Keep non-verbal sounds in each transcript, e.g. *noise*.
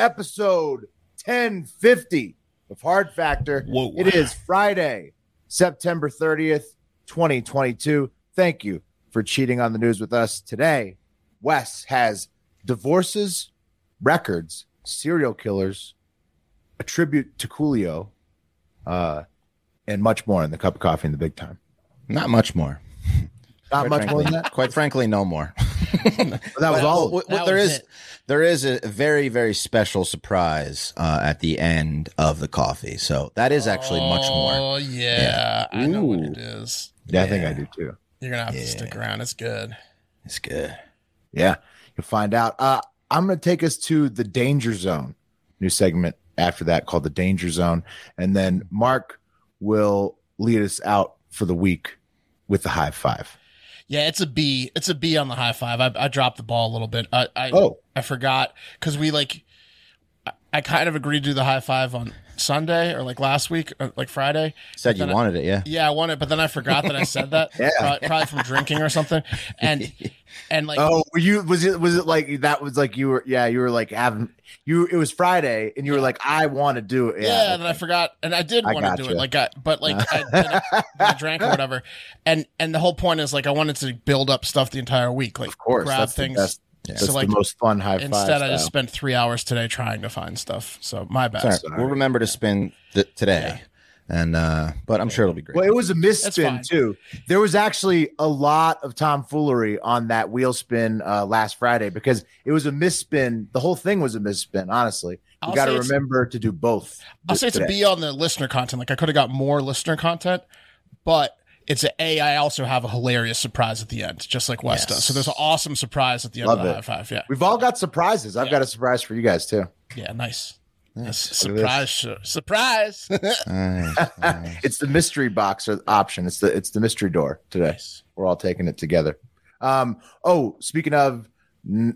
Episode 1050 of hard factor Whoa. it is friday september 30th 2022 thank you for cheating on the news with us today wes has divorces records serial killers a tribute to coolio uh, and much more in the cup of coffee in the big time Not much more. not Quite much more than that Quite frankly, no more. *laughs* *laughs* that was all Well, That there was is it. there is a very very special surprise uh, at the end of the coffee. So that is actually much more. Oh yeah, I know what Ooh. it is. yeah i think i do too You're gonna have Yeah. to stick around. It's good. It's good. Yeah, you'll find out. Uh, I'm going to take us to the danger zone. New segment after that called the danger zone, and then Mark will lead us out for the week with the high five. Yeah, it's a B. It's a B on the high five. I, I dropped the ball a little bit. I I, Oh. I forgot because we like. I, I kind of agreed to do the high five on Sunday or like last week or like Friday. Said you Then I- wanted it, yeah. Yeah, I wanted, but then I forgot that I said that. *laughs* Yeah. probably, probably from drinking or something. And *laughs* and like Oh, were you? Was it? Was it like that? Was like you were? Yeah, you were like having you. It was Friday, and you were like, I want to do it. Yeah, Yeah, and then I forgot, and I did want to do gotcha. it, like, I, but like, *laughs* I, I, I drank or whatever, and and the whole point is like I wanted to build up stuff the entire week, like of course. grab That's things. The best. That's So like the most fun high five. instead, I just spent three hours today trying to find stuff. So my bad. Sorry. We'll remember to spin th- today, and uh, but I'm sure it'll be great. Well, it was a That's misspin too. There was actually a lot of tomfoolery on that wheel spin uh, last Friday because it was a misspin. The whole thing was a misspin. Honestly, you got to remember to do both. I'll say it's a today. B on the listener content. Like I could have got more listener content, but it's a A. I also have a hilarious surprise at the end, just like West Yes. does. So there's an awesome surprise at the end Love of the it. high five. Yeah, We've all got surprises. I've Yeah. got a surprise for you guys too. yeah, nice. Yes, Look at this. surprise, su- surprise. Nice, *laughs* nice. It's the mystery box or option. It's the it's the mystery door today. Nice. We're all taking it together. Um, oh, speaking of n-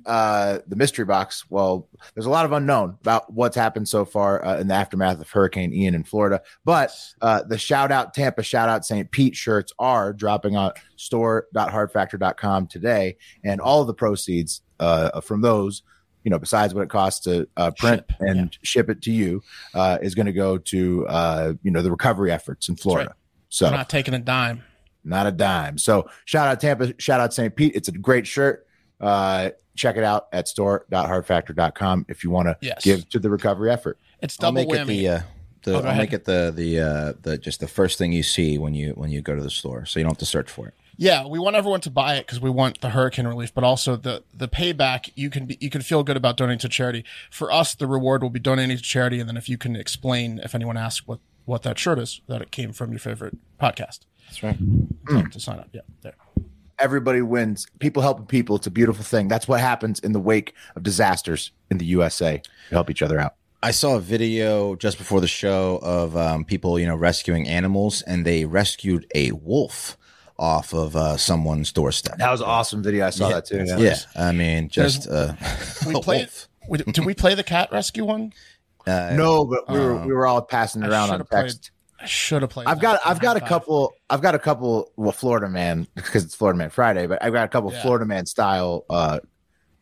uh, the mystery box, well, there's a lot of unknown about what's happened so far uh, in the aftermath of Hurricane Ian in Florida. But uh, the shout out Tampa, shout out St. Pete shirts are dropping on store.hardfactor.com today, and all of the proceeds uh, from those. You know, besides what it costs to uh, print Ship, and ship it to you, uh, is going to go to uh, you know the recovery efforts in Florida. right. So We're not taking a dime. not a dime. So shout out Tampa, shout out St. Pete. It's a great shirt. Uh, check it out at store.hardfactor.com if you want to Yes. give to the recovery effort. It's I'll double make it the uh, the Oh, I'll go ahead. make it the the uh, the just the first thing you see when you when you go to the store, so you don't have to search for it. Yeah, we want everyone to buy it because we want the hurricane relief, but also the the payback. You can be you can feel good about donating to charity. For us, the reward will be donating to charity, and then if you can explain, if anyone asks what what that shirt is, that it came from your favorite podcast. That's right. So to sign up, yeah, there. Everybody wins. People helping people. It's a beautiful thing. That's what happens in the wake of disasters in the USA. We help each other out. I saw a video just before the show of um, people, you know, rescuing animals, and they rescued a wolf off of uh, someone's doorstep. That was an awesome video. I saw that too. Yeah. Yeah, I mean, just uh, We *laughs* a played. did we play the cat rescue one? Uh, No, but we were Uh, we were all passing around on should've played text. I should have played. I've got I've got a five. couple I've got a couple well Florida man *laughs* because it's Florida Man Friday, but I've got a couple Yeah. Florida Man style uh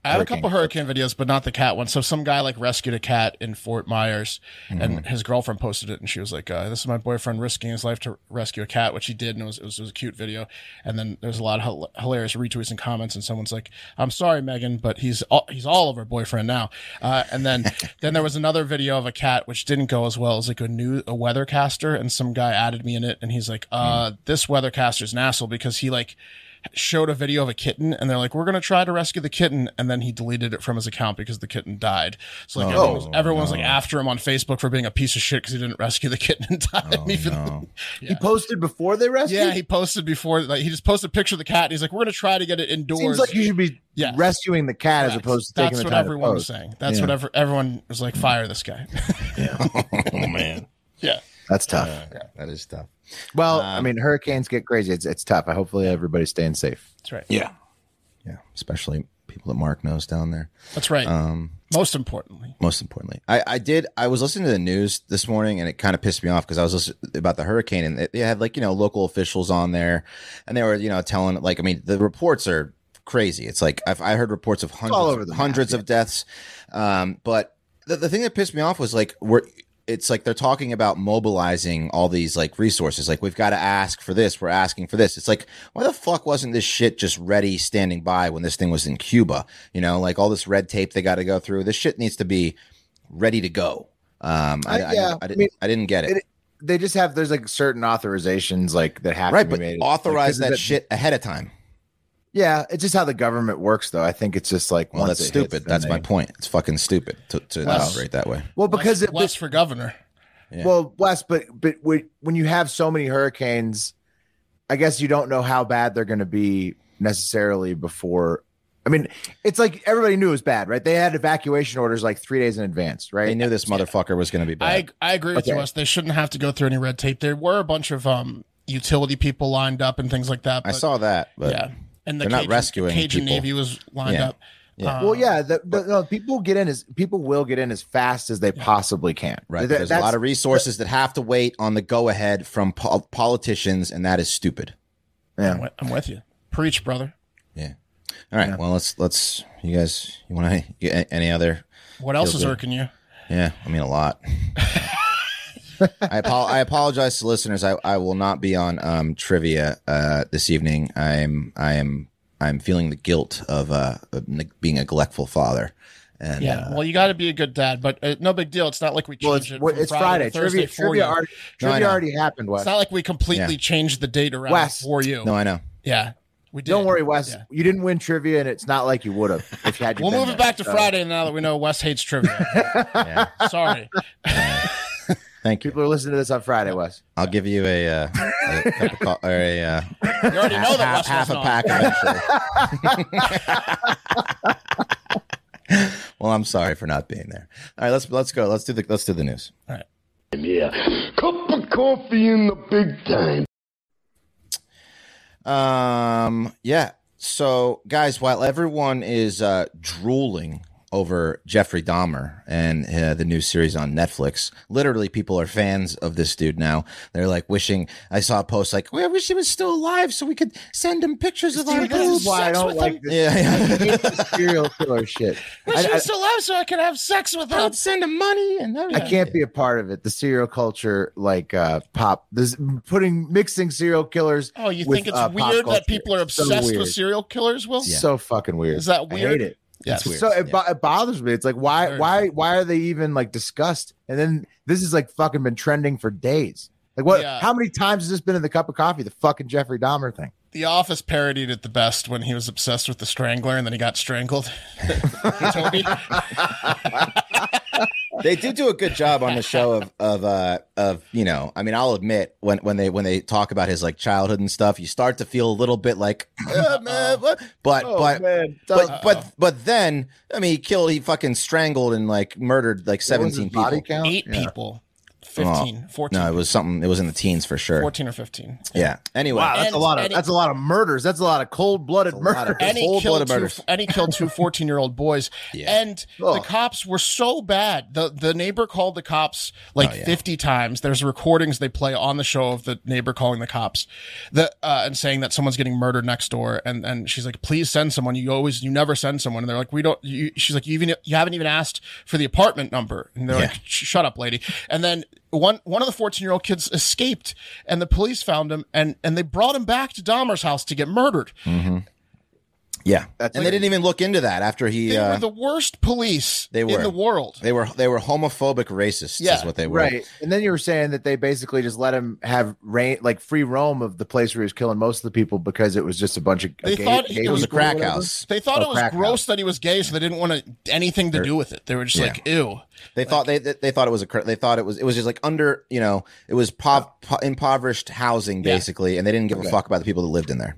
I have a couple hurricane videos, but not the cat one. So some guy like rescued a cat in Fort Myers, Mm-hmm. and his girlfriend posted it, and she was like, uh, "This is my boyfriend risking his life to rescue a cat," which he did, and it was it was, it was a cute video. And then there's a lot of hil- hilarious retweets and comments, and someone's like, "I'm sorry, Megan, but he's all, he's all of her boyfriend now." Uh, and then *laughs* then there was another video of a cat which didn't go as well as like a new a weathercaster, and some guy added me in it, and he's like, "Uh, this weathercaster's an asshole because he like." Showed a video of a kitten, and they're like, "We're gonna try to rescue the kitten," and then he deleted it from his account because the kitten died. So like oh, everyone was, everyone was like after him on Facebook for being a piece of shit because he didn't rescue the kitten *laughs* in time. Oh, even no. *laughs* He posted before they rescued. yeah, he posted before like he just posted a picture of the cat. And he's like, "We're gonna try to get it indoors." seems like you should be Yeah. rescuing the cat as opposed to That's taking the what everyone was saying. That's Yeah. what ever, everyone was like, "Fire this guy." *laughs* oh man, yeah. That's tough. yeah that is tough. Well, Um, I mean, hurricanes get crazy. It's it's tough. I hopefully everybody's staying safe. That's right. Yeah, yeah, especially people that Mark knows down there. That's right. Um, Most importantly, most importantly, I, I did. I was listening to the news this morning, and it kind of pissed me off because I was listening about the hurricane, and they- they had like you know local officials on there, and they were you know telling like I mean the reports are crazy. It's like I've I heard reports of hundreds all over the map, hundreds of deaths, um, but the, the thing that pissed me off was like we're. It's like they're talking about mobilizing all these like resources. Like we've got to ask for this. We're asking for this. It's like why the fuck wasn't this shit just ready, standing by when this thing was in Cuba? You know, like all this red tape they got to go through. This shit needs to be ready to go. Um, I, Uh, yeah, I, I didn't, mean, I didn't get it. it- They just have there's like certain authorizations like that have right, to be but made. authorize Like, that it- shit ahead of time. Yeah, it's just how the government works, though. I think it's just like Well, once that's it hits, stupid. then That's they- my point. It's fucking stupid to, to Well- operate that way. Well, because less, it, less for governor. Yeah. Well, Wes, but but when when you have so many hurricanes, I guess you don't know how bad they're going to be necessarily before. I mean, it's like everybody knew it was bad, right? They had evacuation orders like three days in advance, right? They knew this motherfucker was going to be I bad. I I agree with you, Okay. Wes. They shouldn't have to go through any red tape. There were a bunch of um utility people lined up and things like that. I saw that, but yeah, and the they're not Cajun, rescuing Cajun people. Navy was lined Yeah. up. Yeah. Uh, well, yeah, the, the, no, people get in as people will get in as fast as they possibly can. right. Th- There's a lot of resources that have to wait on the go ahead from pol- politicians, and that is stupid. I'm yeah. with, I'm with you. Preach, brother. Yeah. All right. Well, let's let's. You guys, you want to any other? What else is good. irking you? Yeah, I mean a lot. *laughs* I, apo- I apologize to listeners. I, I will not be on um, trivia uh, this evening. I'm I am I'm feeling the guilt of, uh, of ne- being a neglectful father. And Yeah. uh, well, you got to be a good dad, but uh, no big deal. It's not like we changed Well, it's it. it's Friday, Friday. Thursday Trivia, for trivia, you. already, trivia know. already happened, Wes. It's not like we completely Yeah. changed the date around Wes. for you. no, I know. Yeah, we did. Don't worry, Wes. Yeah. You didn't win trivia, and it's not like you would have if you had. We'll been move it there. back to So, Friday now that we know Wes hates trivia. *laughs* Yeah. Sorry. *laughs* Thank you. People are listening to this on Friday, Wes. I'll give you a, uh, a cup of co- or a uh, You already know that half, Wes half a on. pack eventually. *laughs* well, I'm sorry for not being there. All right, let's let's go. Let's do the let's do the news. All right. Yeah. Cup of coffee in the big time. Um, yeah. So, guys, while everyone is uh, drooling over Jeffrey Dahmer and uh, the new series on Netflix, literally people are fans of this dude now. They're like wishing. I saw a post like, "I wish he was still alive so we could send him pictures of our See, this boobs." why I don't like him. this. Yeah, I yeah. hate *laughs* this serial killer shit. *laughs* Wish I- he was still alive so I could have sex with him. I'd send him money and I can't be a part of it. The serial culture, like uh, pop, this putting mixing serial killers. Oh, you with, think it's uh, weird that people are It's so obsessed with serial killers? Will So fucking weird. Is that I weird? Yes. So it, bo- it bothers me. It's like why Very why why are they even like discussed? And then this is like fucking been trending for days. Like what? Yeah. How many times has this been in the cup of coffee? The fucking Jeffrey Dahmer thing. The Office parodied it the best when he was obsessed with the Strangler and then he got strangled. *laughs* Toby. they do do a good job on the show of of uh of you know i mean i'll admit when when they when they talk about his like childhood and stuff you start to feel a little bit like *laughs* uh, man, what? but Oh, but man. but but but then i mean he killed he fucking strangled and like murdered like What was his 17 people body count? Eight Yeah. people. 15, 14. no it was something it was in the teens for sure 14 or 15. yeah anyway Wow, that's And- a lot of and he- that's a lot of murders. That's a lot of cold blooded a lot of- murders. and he Cold-blooded killed two, murders. and he killed two *laughs* 14 year old boys. Yeah. And the cops were so bad. The the neighbor called the cops like Oh, yeah. 50 times. There's recordings they play on the show of the neighbor calling the cops the, uh, and saying that someone's getting murdered next door. And, and she's like, please send someone. You always, you never send someone. And they're like, we don't, you, she's like, you even, you haven't even asked for the apartment number. And they're Yeah. like, shut up, lady. And then one, one of the 14 year old kids escaped and the police found him and, and they brought him back to Dahmer's house to get murdered. Mm-hmm. Yeah, That's and like- they didn't even look into that after he. They uh, were the worst police they were in the world. They were they were homophobic racists. Yeah, is what they were. Right. And then you were saying that they basically just let him have rain, like free roam of the place where he was killing most of the people because it was just a bunch of. They gay- thought gay it It was a people crack house. They thought Oh, it was gross house. that he was gay, so they didn't want to, anything to do with it. They were just Yeah. like, ew. They thought they they thought it was a cr- they thought it was it was just like under you know it was pov- po- impoverished housing Yeah. basically, and they didn't give a fuck about the people that lived in there.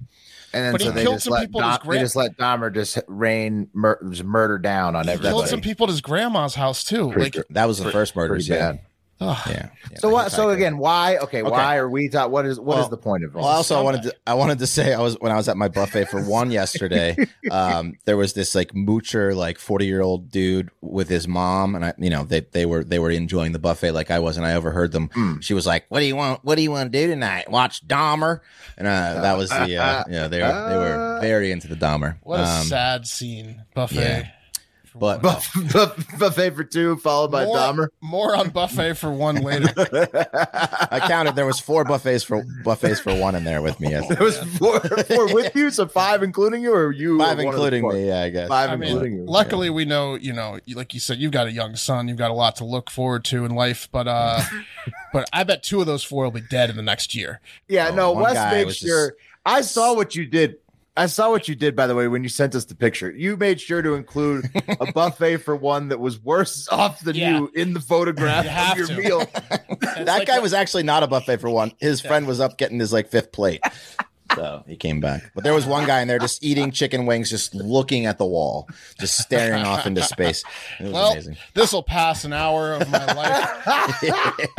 And then But he so they killed just, some let people Dom, they just let Dahmer just rain mur- just murder down on He everybody. killed some people at his grandma's house too. Pretty Like, That was the first murder. Yeah, bad. ugh. yeah. yeah. So what? So again, why? Okay, Okay. why are we? Ta- what is what is Well- the point of all Well, also I wanted to I wanted to say I was when I was at my buffet for one *laughs* yesterday. Um, there was this like moocher, like forty year old dude with his mom, and I, you know, they they were they were enjoying the buffet like I was, and I overheard them. Hmm. She was like, "What do you want? What do you want to do tonight? Watch Dahmer?" And uh, that was the uh, *laughs* yeah they were they were very into the Dahmer. What a Um, sad scene. Buffet. yeah. But Buff- *laughs* buff- buffet for two, followed by more, Dahmer. more on buffet for one later. *laughs* I counted there was four buffets for buffets for one in there with me. There was four, four with you, so five including you, or you? Five were one of the including me, yeah, I guess. Five I including mean, you. luckily we know, you know, like you said, you've got a young son, you've got a lot to look forward to in life, but uh *laughs* but I bet two of those four will be dead in the next year. Yeah, Oh, no, one Wes guy made was sure. I saw what you did. I saw what you did, by the way, when you sent us the picture. You made sure to include a *laughs* buffet for one that was worse off than Yeah. you in the photograph You have of your to. meal. *laughs* that like guy a- was actually not a buffet for one. His friend was up getting his like fifth plate. So he came back. But there was one guy in there just eating chicken wings, just looking at the wall, just staring off into space. It was Well, amazing. this will pass an hour of my life. *laughs*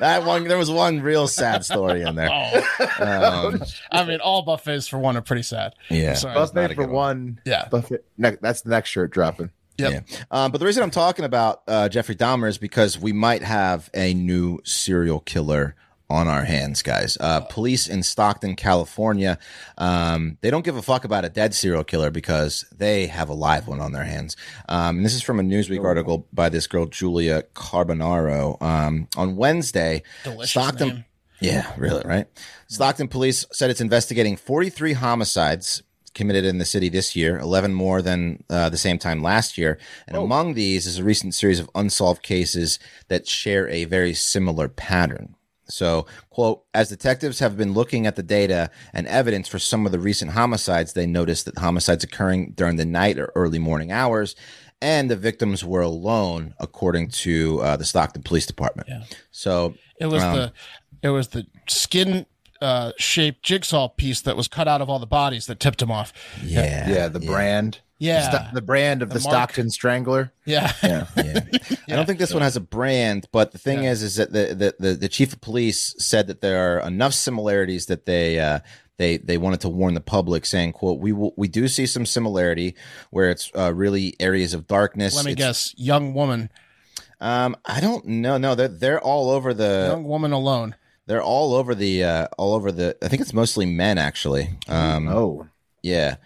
That one there was one real sad story in there. Oh, Um, I mean, all buffets for one are pretty sad. yeah. Sorry. buffet for good one. Yeah. Buffet. Ne- that's the next shirt dropping. Yep. Yeah. Um, but the reason I'm talking about uh, Jeffrey Dahmer is because we might have a new serial killer on our hands, guys. Uh, police in Stockton, California, um, they don't give a fuck about a dead serial killer because they have a live one on their hands. Um, and this is from a Newsweek article by this girl, Giulia Carbonaro. Um, on Wednesday, Delicious Stockton. name. Yeah, really, right? Stockton police said it's investigating 43 homicides committed in the city this year, 11 more than uh, the same time last year. And among these is a recent series of unsolved cases that share a very similar pattern. So, quote, as detectives have been looking at the data and evidence for some of the recent homicides, they noticed that homicides occurring during the night or early morning hours, and the victims were alone, according to uh, the Stockton Police Department. Yeah. So, It was Um, the it was the skin uh shaped jigsaw piece that was cut out of all the bodies that tipped him off. yeah. Yeah, the brand. Yeah. Sto- the brand of the, The. Stockton Strangler. Yeah. Yeah. *laughs* yeah. I don't think this one has a brand, but the thing is, is that the, the, the, the chief of police said that there are enough similarities that they, uh, they, they wanted to warn the public saying, quote, we will, we do see some similarity where it's, uh, really areas of darkness. Let me It's- guess. Young woman. Um, I don't know. No, they're, they're all over the, Young woman alone. they're all over the, uh, all over the, I think it's mostly men actually. Um, Oh, Yeah.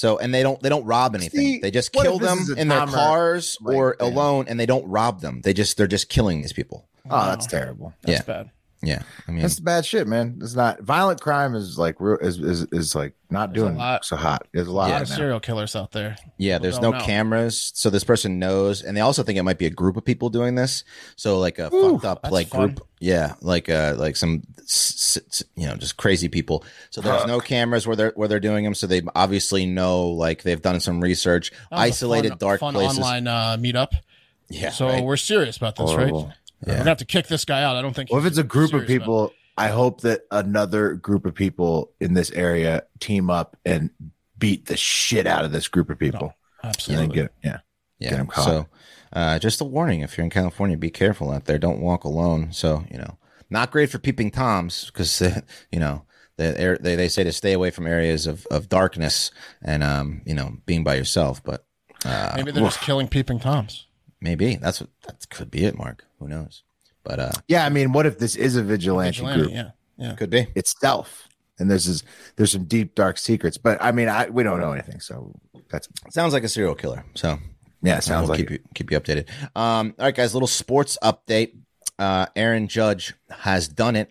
So and they don't they don't rob anything. See, they just kill them in their Dahmer- cars Right, or yeah. alone, and they don't rob them. They just they're just killing these people. oh, that's terrible. That's Yeah. bad. Yeah, I mean, That's bad shit, man. It's not violent crime is like real is is, is like not There's a doing lot- so hot. There's a A lot lot of now. serial killers out there. yeah. People There's no know. cameras, so this person knows, and they also think it might be a group of people doing this. So like a Ooh, fucked up like fun. group, yeah, like uh like some s- s- you know just crazy people. So there's no cameras where they're where they're doing them. So they obviously know like they've done some research, That a isolated fun, dark fun places. online uh, meetup. Yeah, So right. we're serious about this, Horrible. right? We're gonna have to kick this guy out. I don't think. Well, if it's a group of serious about it. people, I hope that another group of people in this area team up and beat the shit out of this group of people. and then absolutely. get yeah. Yeah. Get 'em caught. So, uh, just a warning: if you're in California, be careful out there. Don't walk alone. So, you know, not great for peeping toms because *laughs* you know they, they they say to stay away from areas of, of darkness and um you know being by yourself. But uh, Maybe they're just killing peeping toms. maybe that's what that could be it, Mark. Who knows? But uh, Yeah, I mean, what if this is a vigilante, Vigilante, group yeah, yeah. could be. itself? And there's this, there's some deep dark secrets, but I mean, I we don't know anything, so that's Sounds like a serial killer. So yeah, it We'll sounds like keep it. you keep you updated. Um, all right, guys. Little sports update. Uh, Aaron Judge has done it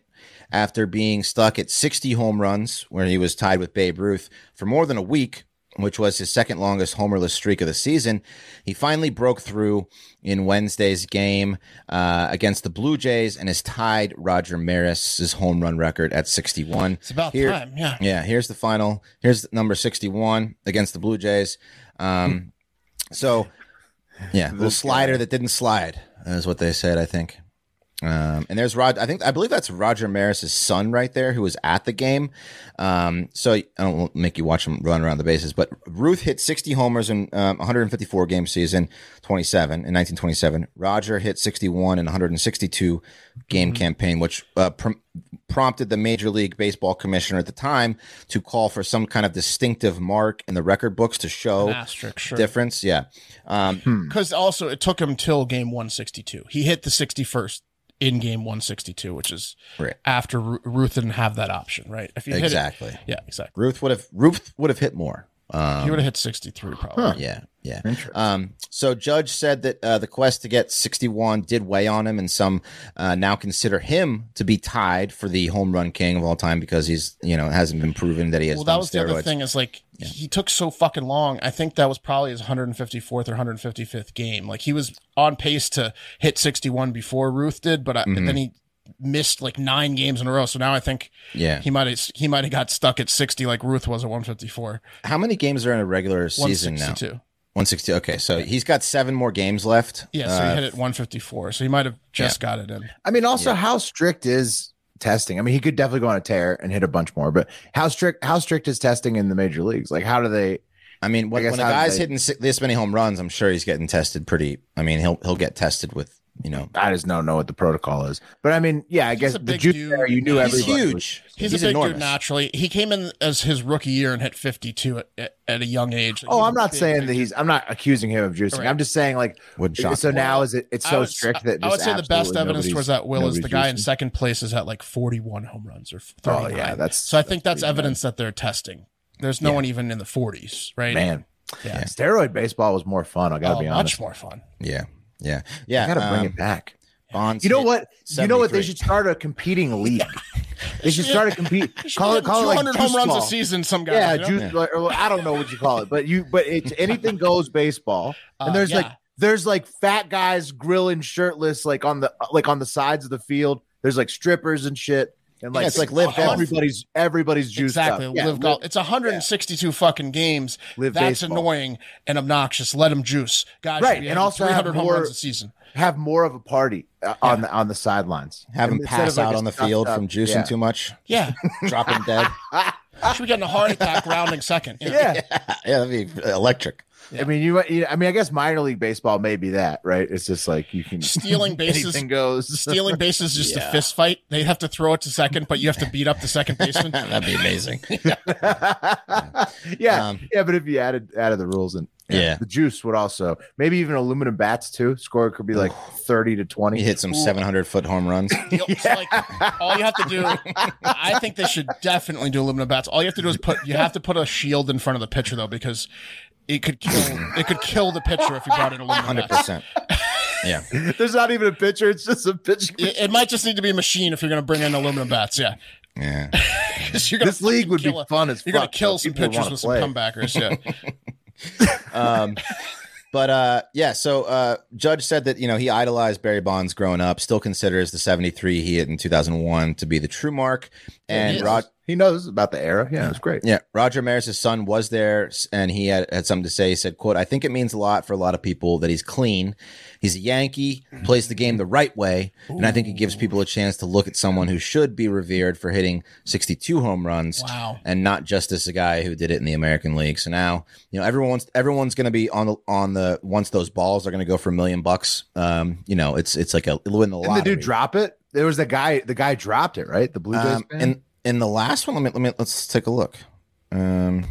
after being stuck at 60 home runs, where he was tied with Babe Ruth for more than a week. Which was his second longest homerless streak of the season. He finally broke through in Wednesday's game uh, against the Blue Jays and has tied Roger Maris's home run record at 61. It's about Here- time. Yeah. Yeah, here's the final. Here's number 61 against the Blue Jays. Um, so, yeah, little slider that didn't slide is what they said, I think. Um, and there's Rod. I think I believe that's Roger Maris's son right there, who was at the game. Um, so I don't make you watch him run around the bases, but Ruth hit 60 homers in um, 154 game season, 27 in 1927. Roger hit 61 in 162 game campaign, which uh, prom- prompted the Major League Baseball commissioner at the time to call for some kind of distinctive mark in the record books to show asterisk, sure. difference. Yeah. Um, Because also it took him till game 162. He hit the 61st in game 162, which is Right. after Ru- Ruth didn't have that option, right? If you hit it- exactly. yeah, exactly. Ruth would have Ruth would have hit more. Um, He would have hit 63 probably. Yeah, yeah. Um, so Judge said that uh, the quest to get 61 did weigh on him, and some uh, now consider him to be tied for the home run king of all time because he's you know hasn't been proven that he has. Well, that was the other thing is like he took so fucking long. I think that was probably his 154th or 155th game. Like he was on pace to hit 61 before Ruth did, but, I, Mm-hmm. but then he missed like nine games in a row. So now I think Yeah. he might have he might have got stuck at 60 like Ruth was at 154. How many games are in a regular season now? 162. 160. Okay, so he's got seven more games left. Yeah, so Uh, he hit it 154. So he might have just got it in. I mean, also how strict is testing? I mean, he could definitely go on a tear and hit a bunch more, but how strict how strict is testing in the major leagues? Like, how do they? I mean, when, I when a guy's they- hitting this many home runs, I'm sure he's getting tested pretty. I mean, he'll he'll get tested with you know. I just don't know what the protocol is, but I mean, yeah, I guess the big juice dude. there, you knew He's He's everybody. was- huge. He's, a big enormous. dude naturally. He came in as his rookie year and hit 52 at, at, at a young age. Like, Oh, I'm not saying that he's. I'm not accusing him of juicing. Right. I'm just saying like. Wouldn't shock So me. now is it? It's so would- strict that I would say the best evidence towards that will is the nobody's guy in second place is at like 41 home runs or Oh 39. yeah, that's so I think that's pretty evidence that they're testing. There's no one even in the 40s, right? man. Yeah. Steroid baseball was more fun. I gotta Oh, be honest. much more fun. Yeah, yeah, yeah. I gotta bring um, it back. Bonds. You know what? You know what? They should start a competing *laughs* league. They should start a compete. *laughs* Call it call it like 200 home runs a season. Some guys, Yeah, you know? juice, or- or I don't know what you call it, but you but it's *laughs* anything goes baseball. And Uh, there's like there's like fat guys grilling shirtless like on the like on the sides of the field. There's like strippers and shit. And like it's like live golf. everybody's everybody's juiced Exactly. up. Yeah, live golf. It's 162 fucking games. Live That's baseball. annoying and obnoxious. Let them juice, guys. Right, and have also have 300 home more- runs a season. Have more of a party uh, on the on the sidelines. Have him And instead pass of, like, out on the field up- from juicing yeah. too much, Yeah, *laughs* drop him dead. should be getting a heart attack rounding second. you *laughs* know? Yeah. *laughs* yeah, that'd be electric. I mean, you, you. I mean, I guess minor league baseball may be that, right? It's just like you can Stealing *laughs* bases. goes. *laughs* Stealing bases is just Yeah. a fist fight. They have to throw it to second, but you have to beat up the second *laughs* baseman. That'd be amazing. yeah, Um, yeah, but if you added added the rules and Yeah. the juice would also maybe even aluminum bats too. Score could be like thirty to He twenty. hit some 700 foot home runs. You know, so, like, all you have to do, I think they should definitely do aluminum bats. All you have to do is put, you have to put a shield in front of the pitcher though, because it could kill, it could kill the pitcher if you brought in aluminum Hundred percent. Yeah. *laughs* There's not even a pitcher; it's just a pitch. It, it might just need to be a machine if you're going to bring in aluminum bats. Yeah, Yeah. *laughs* you're This league would be a- fun as You're going to kill some pitchers with play. some comebackers. Yeah. *laughs* Um, but uh, yeah, so uh, Judge said that you know he idolized Barry Bonds growing up, still considers the 73 he hit in 2001 to be the true mark, and is. Rod. He knows about the era. Yeah, it's great. Yeah, Roger Maris' son was there, and he had, had something to say. He said, "quote I think it means a lot for a lot of people that he's clean. He's a Yankee, plays the game the right way, and I think it gives people a chance to look at someone who should be revered for hitting 62 home runs, Wow. and not just as a guy who did it in the American League. So now, you know, everyone's everyone's going to be on the on the once those balls are going to go for a million bucks. Um, you know, it's it's like a it'll win the Didn't the dude drop it? There was the guy. The guy dropped it, right? The Blue Jays. Um, fan? in in the last one, let me let me let's take a look. Um,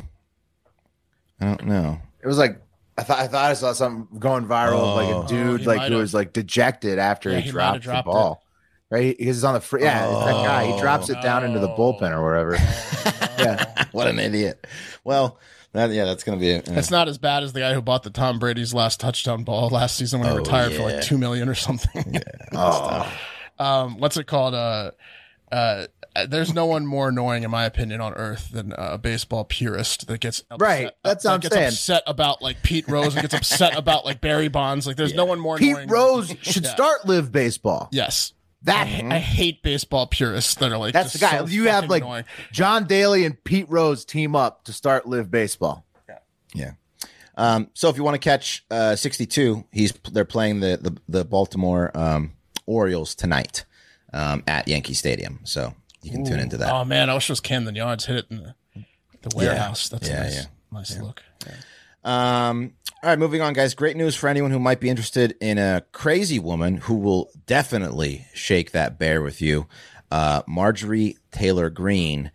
I don't know. It was like I thought. I thought I saw something going viral of like Oh. a dude he like who have. was like dejected after Yeah, he, he dropped, dropped the ball. Right, because he's on the free. Yeah, it's that guy. He drops it down into the bullpen or wherever. *laughs* yeah, What an idiot. Well, that, yeah, that's gonna be it. It's not as bad as the guy who bought the Tom Brady's last touchdown ball last season when he Oh, retired for like two million or something. oh, um, what's it called? Uh, uh, there's no one more annoying, in my opinion, on earth than a baseball purist that gets upset, Right, that's that what I'm gets saying. upset about like Pete Rose and gets upset *laughs* about like Barry Bonds. Like, there's no one more Pete annoying. Rose *laughs* should Yeah. start live baseball. Yes, That I hate baseball purists that are like that's the guy. so you have like annoying. John Daly and Pete Rose team up to start live baseball. Yeah. Um, so if you want to catch uh, 62, he's they're playing the the, the Baltimore um, Orioles tonight um, at Yankee Stadium. So you can tune into that. Oh man, I wish it was Camden Yards hit it in the, the warehouse. That's Yeah, a nice, yeah. nice look. Um, all right, moving on, guys. Great news for anyone who might be interested in a crazy woman who will definitely shake that bear with you. Uh, Marjorie Taylor Greene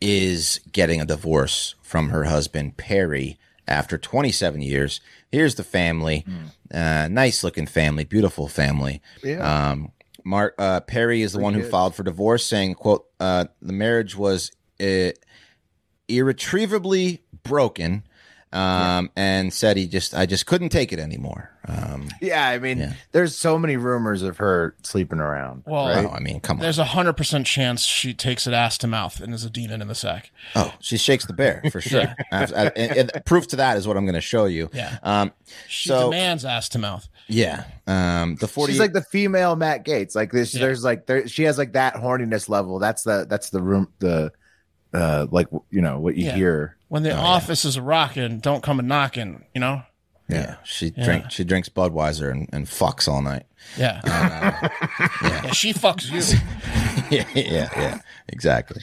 is getting a divorce from her husband Perry after 27 years. Here's the family, uh, nice looking family, beautiful family. Yeah. Um, Mark uh, Perry is the one who good. filed for divorce, saying, "quote uh, The marriage was uh, irretrievably broken." Um, and said he just, I just couldn't take it anymore. Um, Yeah, I mean, Yeah. there's so many rumors of her sleeping around. Well, right? oh, I mean, come on. There's a hundred percent chance she takes it ass to mouth and is a demon in the sack. Oh, she shakes the bear for *laughs* sure. Uh, and- and proof to that is what I'm going to show you. Yeah. Um, She So- demands ass to mouth. yeah. Um, the 40. She's like the female Matt Gaetz. Like this, Yeah. there's like there, she has like that horniness level. That's the that's the room the uh like you know what you Yeah. hear. When the office is rocking, don't come a knocking. You know. yeah. She Yeah. drink. She drinks Budweiser and, and fucks all night. Yeah. *laughs* yeah. She fucks you. *laughs* yeah, yeah, yeah. Exactly.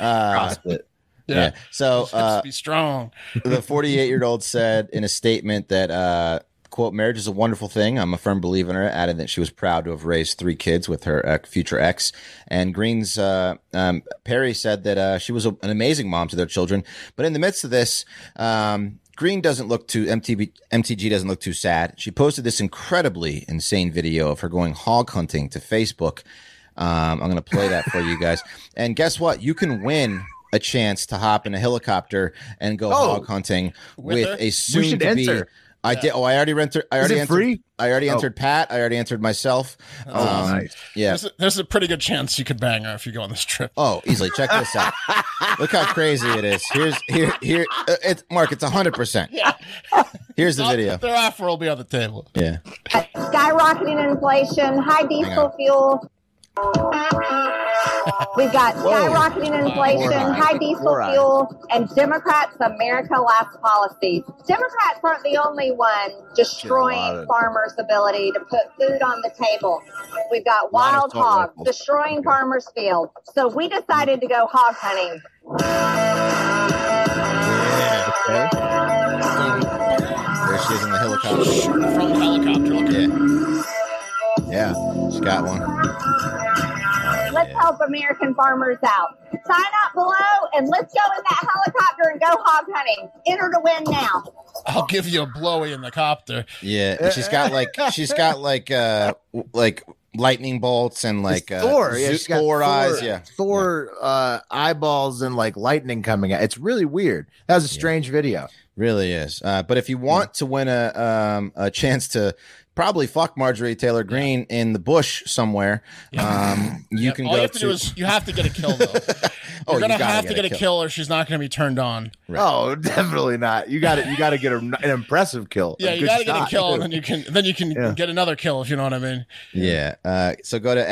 Uh, CrossFit. yeah. Yeah. So uh, be strong. the 48 year old said in a statement that uh, quote marriage is a wonderful thing i'm a firm believer in her added that she was proud to have raised three kids with her uh, future ex and Greene's uh, um, perry said that uh, she was a, an amazing mom to their children but in the midst of this um, Greene doesn't look too MTV, MTG doesn't look too sad. She posted this incredibly insane video of her going hog hunting to Facebook. Um, I'm going to play that for you guys. *laughs* And guess what? You can win a chance to hop in a helicopter and go Oh. hog hunting with, her? a soon to be. Enter. I did. Oh, I already entered. I already it entered. free? I already Oh. entered Pat. I already entered myself. Oh, Um, nice. Yeah. There's a, there's a pretty good chance you could bang her if you go on this trip. Oh, easily. Check this out. *laughs* Look how crazy it is. Here's here here. Uh, it's Mark. It's hundred percent. Yeah. Here's the video. Their offer will be on the table. Yeah. skyrocketing inflation, high diesel fuel. We've got skyrocketing inflation, More high. high diesel More fuel, and Democrats' America Last policies. Democrats aren't the only one destroying of- farmers' ability to put food on the table. We've got wild hogs rifles. destroying farmers' fields. So we decided to go hog hunting. Okay. There she is in the helicopter. From the helicopter. Look at Yeah. Yeah. she's got one. Let's help American farmers out. Sign up below and let's go in that helicopter and go hog hunting. Enter to win now. I'll give you a blowy in the copter. Yeah. She's got like she's got like uh like lightning bolts and like It's uh, Thor. Yeah, she's got Thor Thor eyes. Yeah. Thor uh, eyeballs and like lightning coming out. It's really weird. That was a strange video. Really is. Uh, but if you want to win a um, a chance to probably fuck Marjorie Taylor Greene in the bush somewhere, um, you Yep. can All go you have to, to. do is you have to get a kill though. *laughs* Oh, You're gonna gotta have get to a get a kill. kill, or she's not gonna be turned on. Right. Oh, *laughs* definitely not. You got to You got to get a, an impressive kill. Yeah, you gotta get a kill, and then you can then you can Yeah. get another kill if you know what I mean. Yeah. Uh, so go to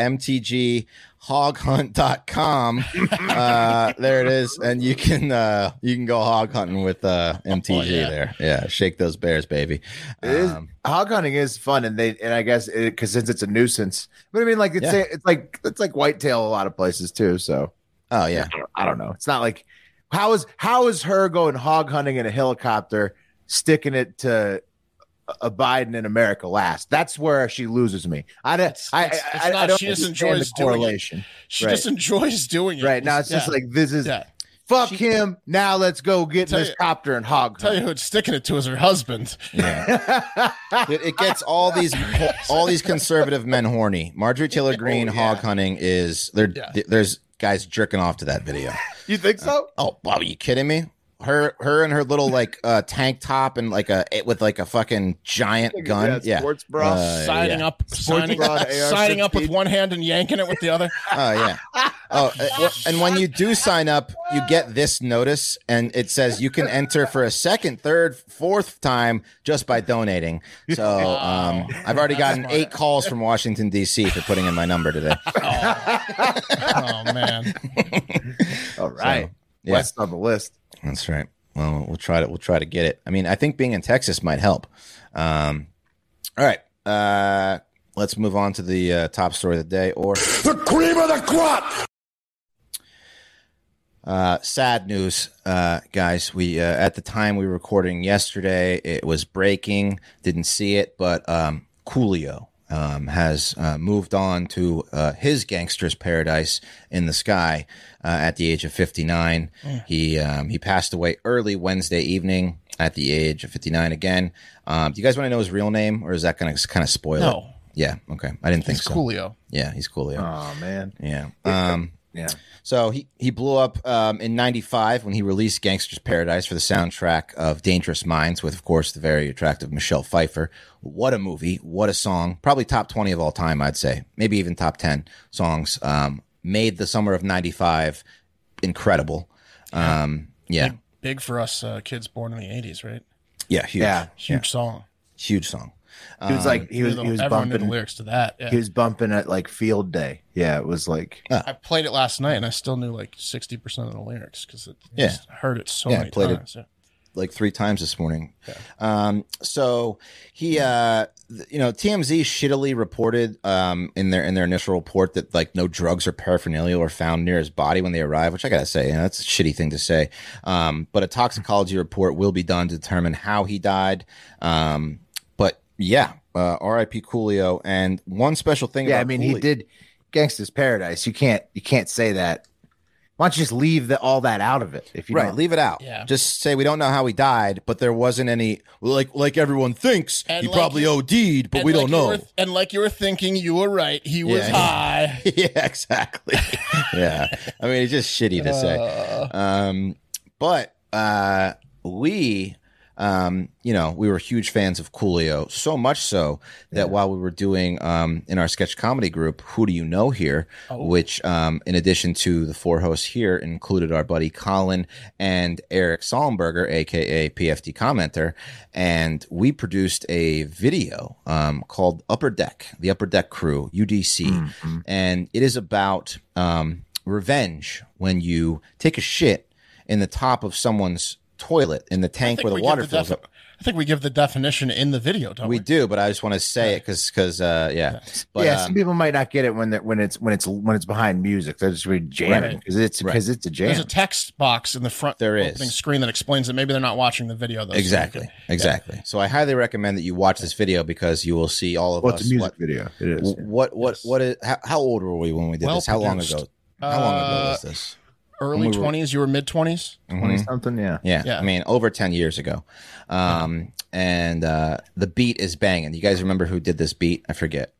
mtgHogHunt.com. uh, there it is, and you can uh, you can go hog hunting with uh, MTG Oh, yeah. there. Yeah, shake those bears, baby. It is Um, hog hunting is fun, and they and I guess because since it's a nuisance, but I mean, like it's Yeah. it's like it's like whitetail a lot of places too. So oh yeah, I don't know. It's not like how is how is her going hog hunting in a helicopter, sticking it to a Biden in America last? That's where she loses me. I don't. It's- I, it's- I, I, not- I don't she just enjoys the doing it. She Right. just enjoys doing it. Right now, it's just like this is yeah. fuck She- him. Now let's go get in Tell this you- copter and hog Tell you hunt. who it's sticking it to is her husband. yeah. it, it gets all *laughs* these all these conservative men horny. Marjorie *laughs* Taylor Greene Oh, hog hunting is there. Yeah. There's guys jerking off to that video. you think so? Uh, oh, Bob, are you kidding me? Her her and her little like uh tank top and like a it with like a fucking giant gun. Yeah. sports bra. Uh, signing yeah. up, signing, bra signing up with one hand and yanking it with the other. *laughs* Oh yeah. Oh, uh, and when you do sign up, you get this notice, and it says you can enter for a second, third, fourth time just by donating. So *laughs* um, I've already gotten eight calls from Washington D.C. for putting in my number today. *laughs* Oh man, All right. yeah. West on the list. That's right. Well, we'll try to we'll try to get it. I mean, I think being in Texas might help. Um, all right. Uh, let's move on to the uh, top story of the day, or The cream of the crop! Uh, sad news, uh, guys. We uh, at the time we were recording yesterday, it was breaking. Didn't see it, but um, Coolio um, has uh, moved on to uh, his gangster's paradise in the sky uh, at the age of fifty nine. He um, he passed away early Wednesday evening at the age of fifty nine. Again, um, do you guys want to know his real name, or is that going to kind of spoil it? no, Yeah. Okay. I didn't think so. Coolio. Yeah, he's Coolio. Oh man. yeah. Um. Yeah. So he, he blew up um, in 95 when he released Gangsta's Paradise for the soundtrack of Dangerous Minds with, of course, the very attractive Michelle Pfeiffer. What a movie. What a song. Probably top 20 of all time, I'd say. Maybe even top 10 songs. Um, made the summer of 95 incredible. Um, yeah. Big, big for us uh, kids born in the '80s, right? Yeah. Huge. Yeah. Huge song. Huge song. He was like he was Knew he was knew the bumping. lyrics to that. Yeah. He was bumping at like field day. Yeah, it was like I played it last night and I still knew like sixty percent of the lyrics because it Yeah. just heard it so Yeah, I many played it. times. Yeah. like three times this morning. Yeah. Um, so he, uh, you know, TMZ shittily reported um, in their in their initial report that like no drugs or paraphernalia were found near his body when they arrived, which I gotta say, you know, that's a shitty thing to say. Um, but a toxicology report will be done to determine how he died. Um, yeah, uh, R.I.P. Coolio. And one special thing, yeah. about I mean, he did Gangsta's Paradise. You can't you can't say that. Why don't you just leave the, all that out of it? If you right don't- leave it out Yeah. just say we don't know how he died but there wasn't any like like everyone thinks And he like probably you- OD'd but we like don't know were- and like you were thinking, you were right. He was Yeah. high. *laughs* yeah exactly *laughs* yeah i mean it's just shitty to say Uh, um but uh we um you know we were huge fans of coolio so much so that while we were doing um in our sketch comedy group who do you know here Oh. which um in addition to the four hosts here included our buddy colin and eric sollenberger aka PFT Commenter and we produced a video um called upper deck the upper deck crew udc and it is about um revenge when you take a shit in the top of someone's toilet in the tank where the water the fills defi- up. I think we give the definition in the video, don't we? We do, but I just want to say it because because uh, yeah, but yeah, um, some people might not get it when they're, when it's when it's when it's behind music. They're just really jamming Right. because it's Right. because it's a jam. There's a text box in the front There opening is. screen that explains it. Maybe they're not watching the video though. so you exactly, can- exactly. So I highly recommend that you watch this video because you will see all of well, us. it's a music what, video. It is. what what what is how, how old were we when we did Well this? How long ago? How long ago Uh, was this? Early we were- twenties, you were mid twenties. Twenty something. Yeah. Yeah, Yeah. I mean over ten years ago, um, and uh, the beat is banging. You guys remember who did this beat? I forget.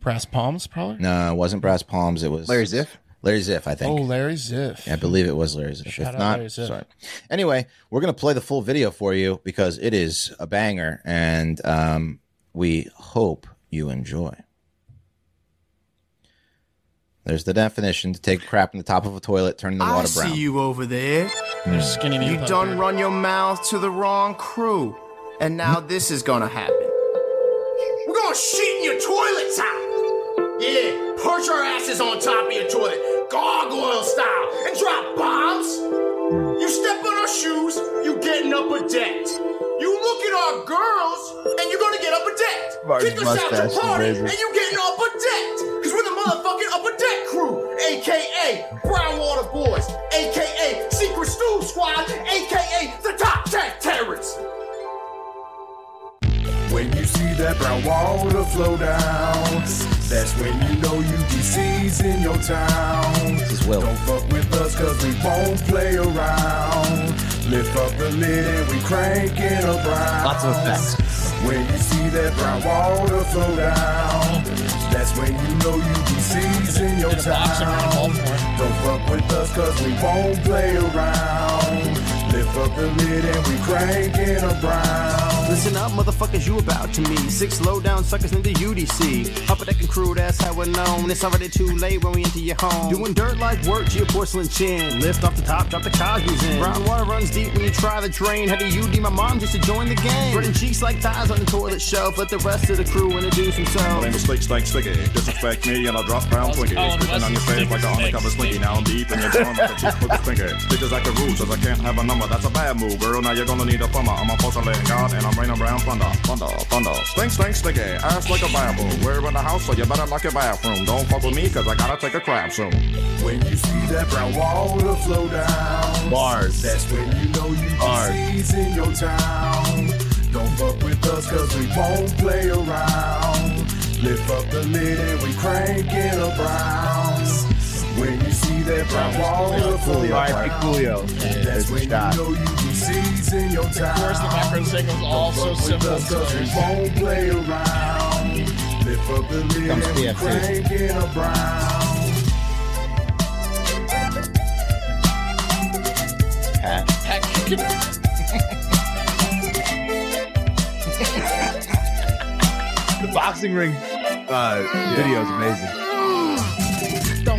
Brass palms, probably. No, it wasn't Brass Palms. It was Larry Ziff. Larry Ziff, I think. Oh, Larry Ziff. I believe it was Larry Ziff. Shout if out not, Larry Ziff. sorry. Anyway, we're gonna play the full video for you because it is a banger, and um, we hope you enjoy. There's the definition: to take crap in the top of a toilet, turning the I water see you over there. Hmm. There's skinny You Neil done run your mouth to the wrong crew. And now hmm. this is gonna happen. We're gonna shit in your toilet top. Yeah, perch our asses on top of your toilet, gargoyle style, and drop bombs. Hmm. You step on our shoes, you getting up a debt. You look at our girls, and you're gonna get upper decked. Martin's Kick us out mustache to party, amazing. and you getting upper decked. Cause we're the motherfucking upper deck crew, aka Brownwater Boys, aka Secret Stew Squad, aka the Top Tech Terrorists. When you see that brown water flow down, that's when you know UDC's in your town. This is Will. Don't fuck with us cause we won't play around. Lift up the lid and we cranking around. Lots of effects. When you see that brown water flow down, that's when you know UDC's in your Did a boxing town. Don't fuck with us cause we won't play around. Lift Lift up the lid and we cranking a brown. Listen up, motherfuckers, you about to meet six low down suckers in the UDC. Upper deck and crew, that's how we're known. It's already too late when we enter your home. Doing dirt like work to your porcelain chin. Lift off the top, drop the cosmos in. Brown water runs deep when you try the drain. Had to UD my mom just to join the game. Spreading cheeks like thighs on the toilet shelf. Let the rest of the crew introduce themselves. Name is Steak Stank Sticky. Disrespect me and I'll drop brown Twinkie. Colin Spitting on your Weston face like an Sticky undercover Snake. slinky. Now I'm deep in your dorm like a cheeseburger stinky. Bitches act the rules cause I can't have a number. That's a bad move, girl. Now you're gonna need a plumber. I'm a porcelain god and I'm raining brown thunder. Thunder, thunder. Stink, stink, sticky. Ass like a Bible. We're in the house so you better lock your bathroom. Don't fuck with me cause I gotta take a crap soon. When you see that brown water flow down, Bars. That's when you know you Bars. DC's in your town. Don't fuck with us cause we won't play around. Lift up the lid and we cranking a brown. When you see that brown water flow Coolio. R.I.P. down, Coolio. that's There's when you know you DC's in your town. Of course, the background signal is all so Fuck with simple. us 'cause we won't play around. Lift up the lid Comes and we PFT. cranking a brown. Pat. *laughs* The boxing ring uh, video is amazing.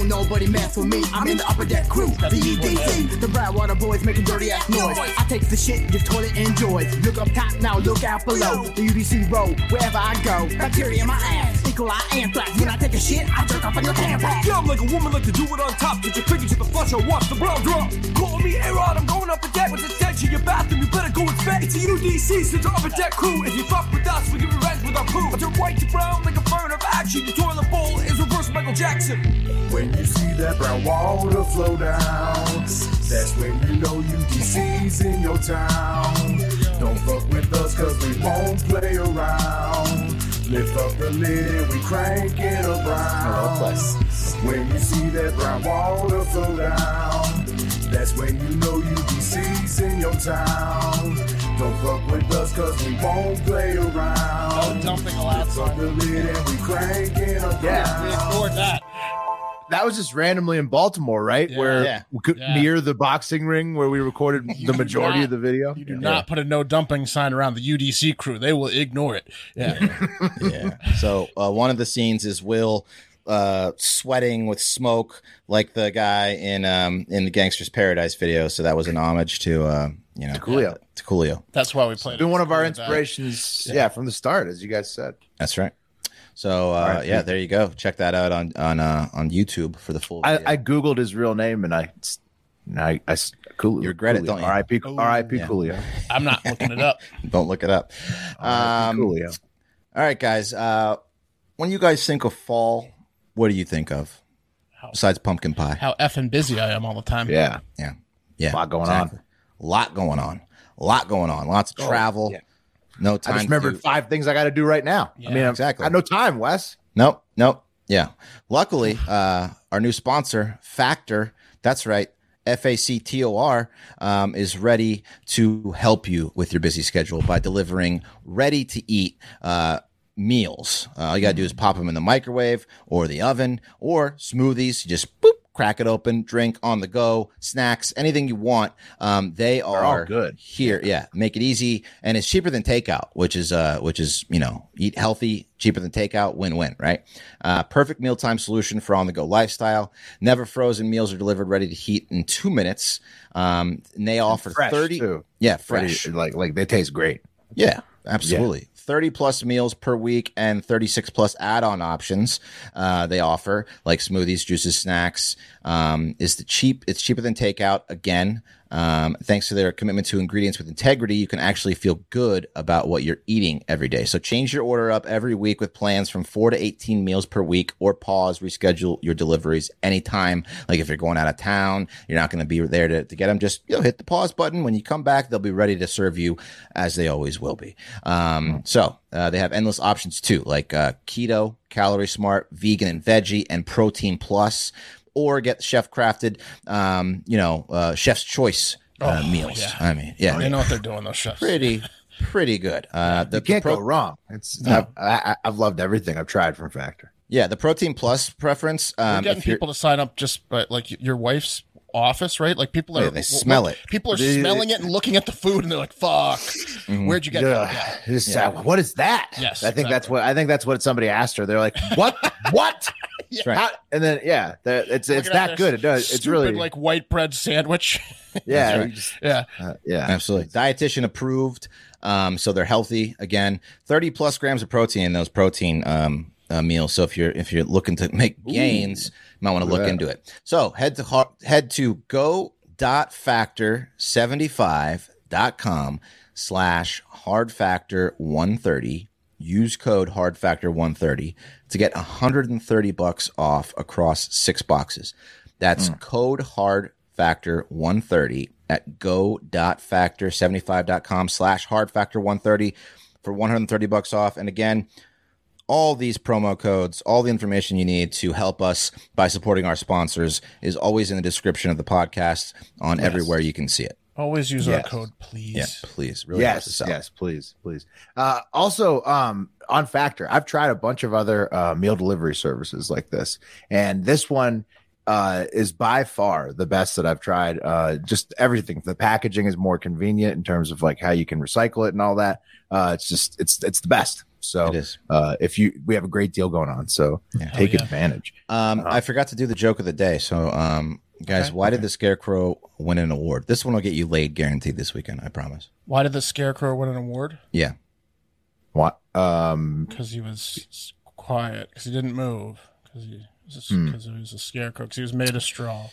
Don't nobody mess with me. I'm in the upper deck crew, the EDC. The Brownwater boys making dirty ass noise. I take the shit your toilet enjoys. Look up top now, look out below. The UDC roll wherever I go. Bacteria in my ass, E. coli, anthrax. When I take a shit, I jerk off on your tampax. Yeah, I'm like a woman, like to do it on top. Get your finger to the flush or watch the brown drop. Call me A-Rod, I'm going up the deck with attention. Your bathroom, you better go inspect. It's a UDC, since our upper deck crew. If you fuck with us, we give revenge with our poo. I turn white to brown like a burn of action. Your toilet bowl is reverse Michael Jackson. When you see that brown water flow down, that's when you know you DC's in your town. Don't fuck with us cause we won't play around. Lift up the lid and we crank it around. When you see that brown water flow down, that's when you know UDC's in your town. Don't fuck with us cause we won't play No around. dumping allowed. Lift up the lid and we crank around. Yeah, We ignored that. That was just randomly in Baltimore, right? Yeah. where Yeah. Yeah. near the boxing ring where we recorded *laughs* the majority not- of the video. You do not put a no dumping sign around the UDC crew. They will ignore it. Yeah. *laughs* yeah. So uh, one of the scenes is Will uh, sweating with smoke, like the guy in um, in the Gangsta's Paradise video. So that was an homage to uh, you know Coolio. To Coolio. That's why we played it. Been it. one of our inspirations, yeah. from the start, as you guys said. That's right. So uh, right, yeah, there you go. Check that out on on uh, on YouTube for the full. I, video. I googled his real name and I, and I, I Coolio. You regret it, don't you? R.I.P. R.I.P. Yeah. Coolio. I'm not looking it up. *laughs* Don't look it up. Um, Coolio. All right, guys. Uh, when you guys think of fall, what do you think of? Besides pumpkin pie. How effing busy I am all the time. Yeah, Yeah. Yeah. a lot going exactly. A lot going on. A lot going on. Lots of travel. yeah. No time. I just remembered do- five things I got to do right now. I mean, exactly. I got no time, Wes. Nope. Nope. Yeah. Luckily, uh, our new sponsor, Factor, that's right, F A C T O R, um, is ready to help you with your busy schedule by delivering ready to eat uh, meals. Uh, all you got to do is pop them in the microwave or the oven or smoothies. You just boop, crack it open, drink on the go, snacks, anything you want. Um, they are all good. here. Yeah, make it easy, and it's cheaper than takeout, which is uh, which is you know, eat healthy, cheaper than takeout, win win, right? Uh, perfect mealtime solution for on the go lifestyle. Never frozen meals are delivered ready to heat in two minutes. Um, and they offer fresh, thirty. too. Yeah, fresh. like, like they taste great. Yeah, absolutely. 30 plus meals per week and 36 plus add-on options uh, they offer like smoothies juices snacks. Um, is the cheap it's cheaper than takeout again um, thanks to their commitment to ingredients with integrity you can actually feel good about what you're eating every day. So change your order up every week with plans from 4 to 18 meals per week or pause reschedule your deliveries anytime. Like if you're going out of town you're not going to be there to, to get them just you know hit the pause button. When you come back they'll be ready to serve you as they always will be. Um, so uh, they have endless options too like uh, keto calorie smart vegan and veggie and protein plus or get chef crafted um, you know uh, chef's choice uh, Oh, meals yeah. i mean yeah They know what they're doing, those chefs. pretty pretty good uh, the, You can't the pro- go wrong. It's I've, I, I've loved everything I've tried from Factor. yeah the protein plus preference We're um, getting if you're people to sign up just by like your wife's office, right? Like people are Yeah, they smell it. People are They- smelling it and looking at the food, and they're like, "Fuck, where'd you get that?" Yeah. Yeah. Uh, what is that? Yes, I think that's what I think that's what somebody asked her. They're like, "What? *laughs* what?" right. How- and then yeah, the, it's it's that good. It does. It's really like white bread sandwich. *laughs* yeah, right. just- yeah, uh, yeah. Absolutely. Dietitian approved. Um, so they're healthy. Again, 30 plus grams of protein in those protein um, uh, meals. So if you're if you're looking to make gains, you might want to look that. into it. So head to head to go.factor75.com slash hard factor 130. Use code hard factor 130 to get 130 bucks off across six boxes. That's code hard factor 130 at go go.factor75.com slash hard factor 130 for 130 bucks off. And again, all these promo codes, all the information you need to help us by supporting our sponsors is always in the description of the podcast on everywhere you can see it. always use our code, please. Yeah, please. Really yes, yes, please, please. Uh, also, um, on Factor, I've tried a bunch of other uh, meal delivery services like this, and this one uh, is by far the best that I've tried. Uh, just everything. The packaging is more convenient in terms of like how you can recycle it and all that. Uh, it's just it's it's the best. So It is. Uh, if you we have a great deal going on, so take yeah. advantage. Um, I forgot to do the joke of the day. So, um, guys, Okay, why did the Scarecrow win an award? This one will get you laid guaranteed this weekend. I promise. Why did the Scarecrow win an award? Yeah. What? Um, Because he was quiet. Because he didn't move. Because he, was a- Hmm. 'cause he was a scarecrow. Because he was made of straw.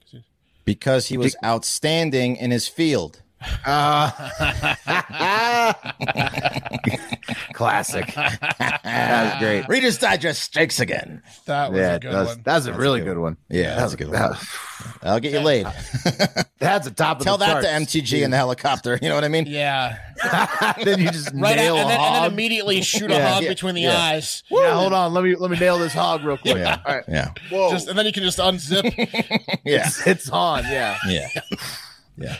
'Cause he- Because he was outstanding in his field. Uh, *laughs* classic. that was great. Reader's Digest strikes again. That was Yeah, a good that's one. that's a really good one. Yeah, that's a good one. That- I'll get you laid. *laughs* That's a top of Tell the that to. MTG in the helicopter. You know what I mean? Yeah. *laughs* then you just Right. nail and, a then, and then immediately shoot a hog Yeah. between the Yeah. eyes. yeah, hold on. Let me let me nail this hog real quick. Yeah. All right. Yeah. Whoa. Just, and then you can just unzip. Yeah. it's, it's on. Yeah. Yeah.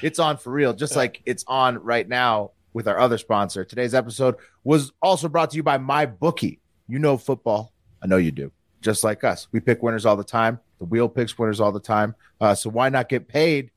It's on for real. Just like it's on right now with our other sponsor. Today's episode was also brought to you by My Bookie. You know football. I know you do. Just like us. We pick winners all the time. The wheel picks winners all the time. Uh, so why not get paid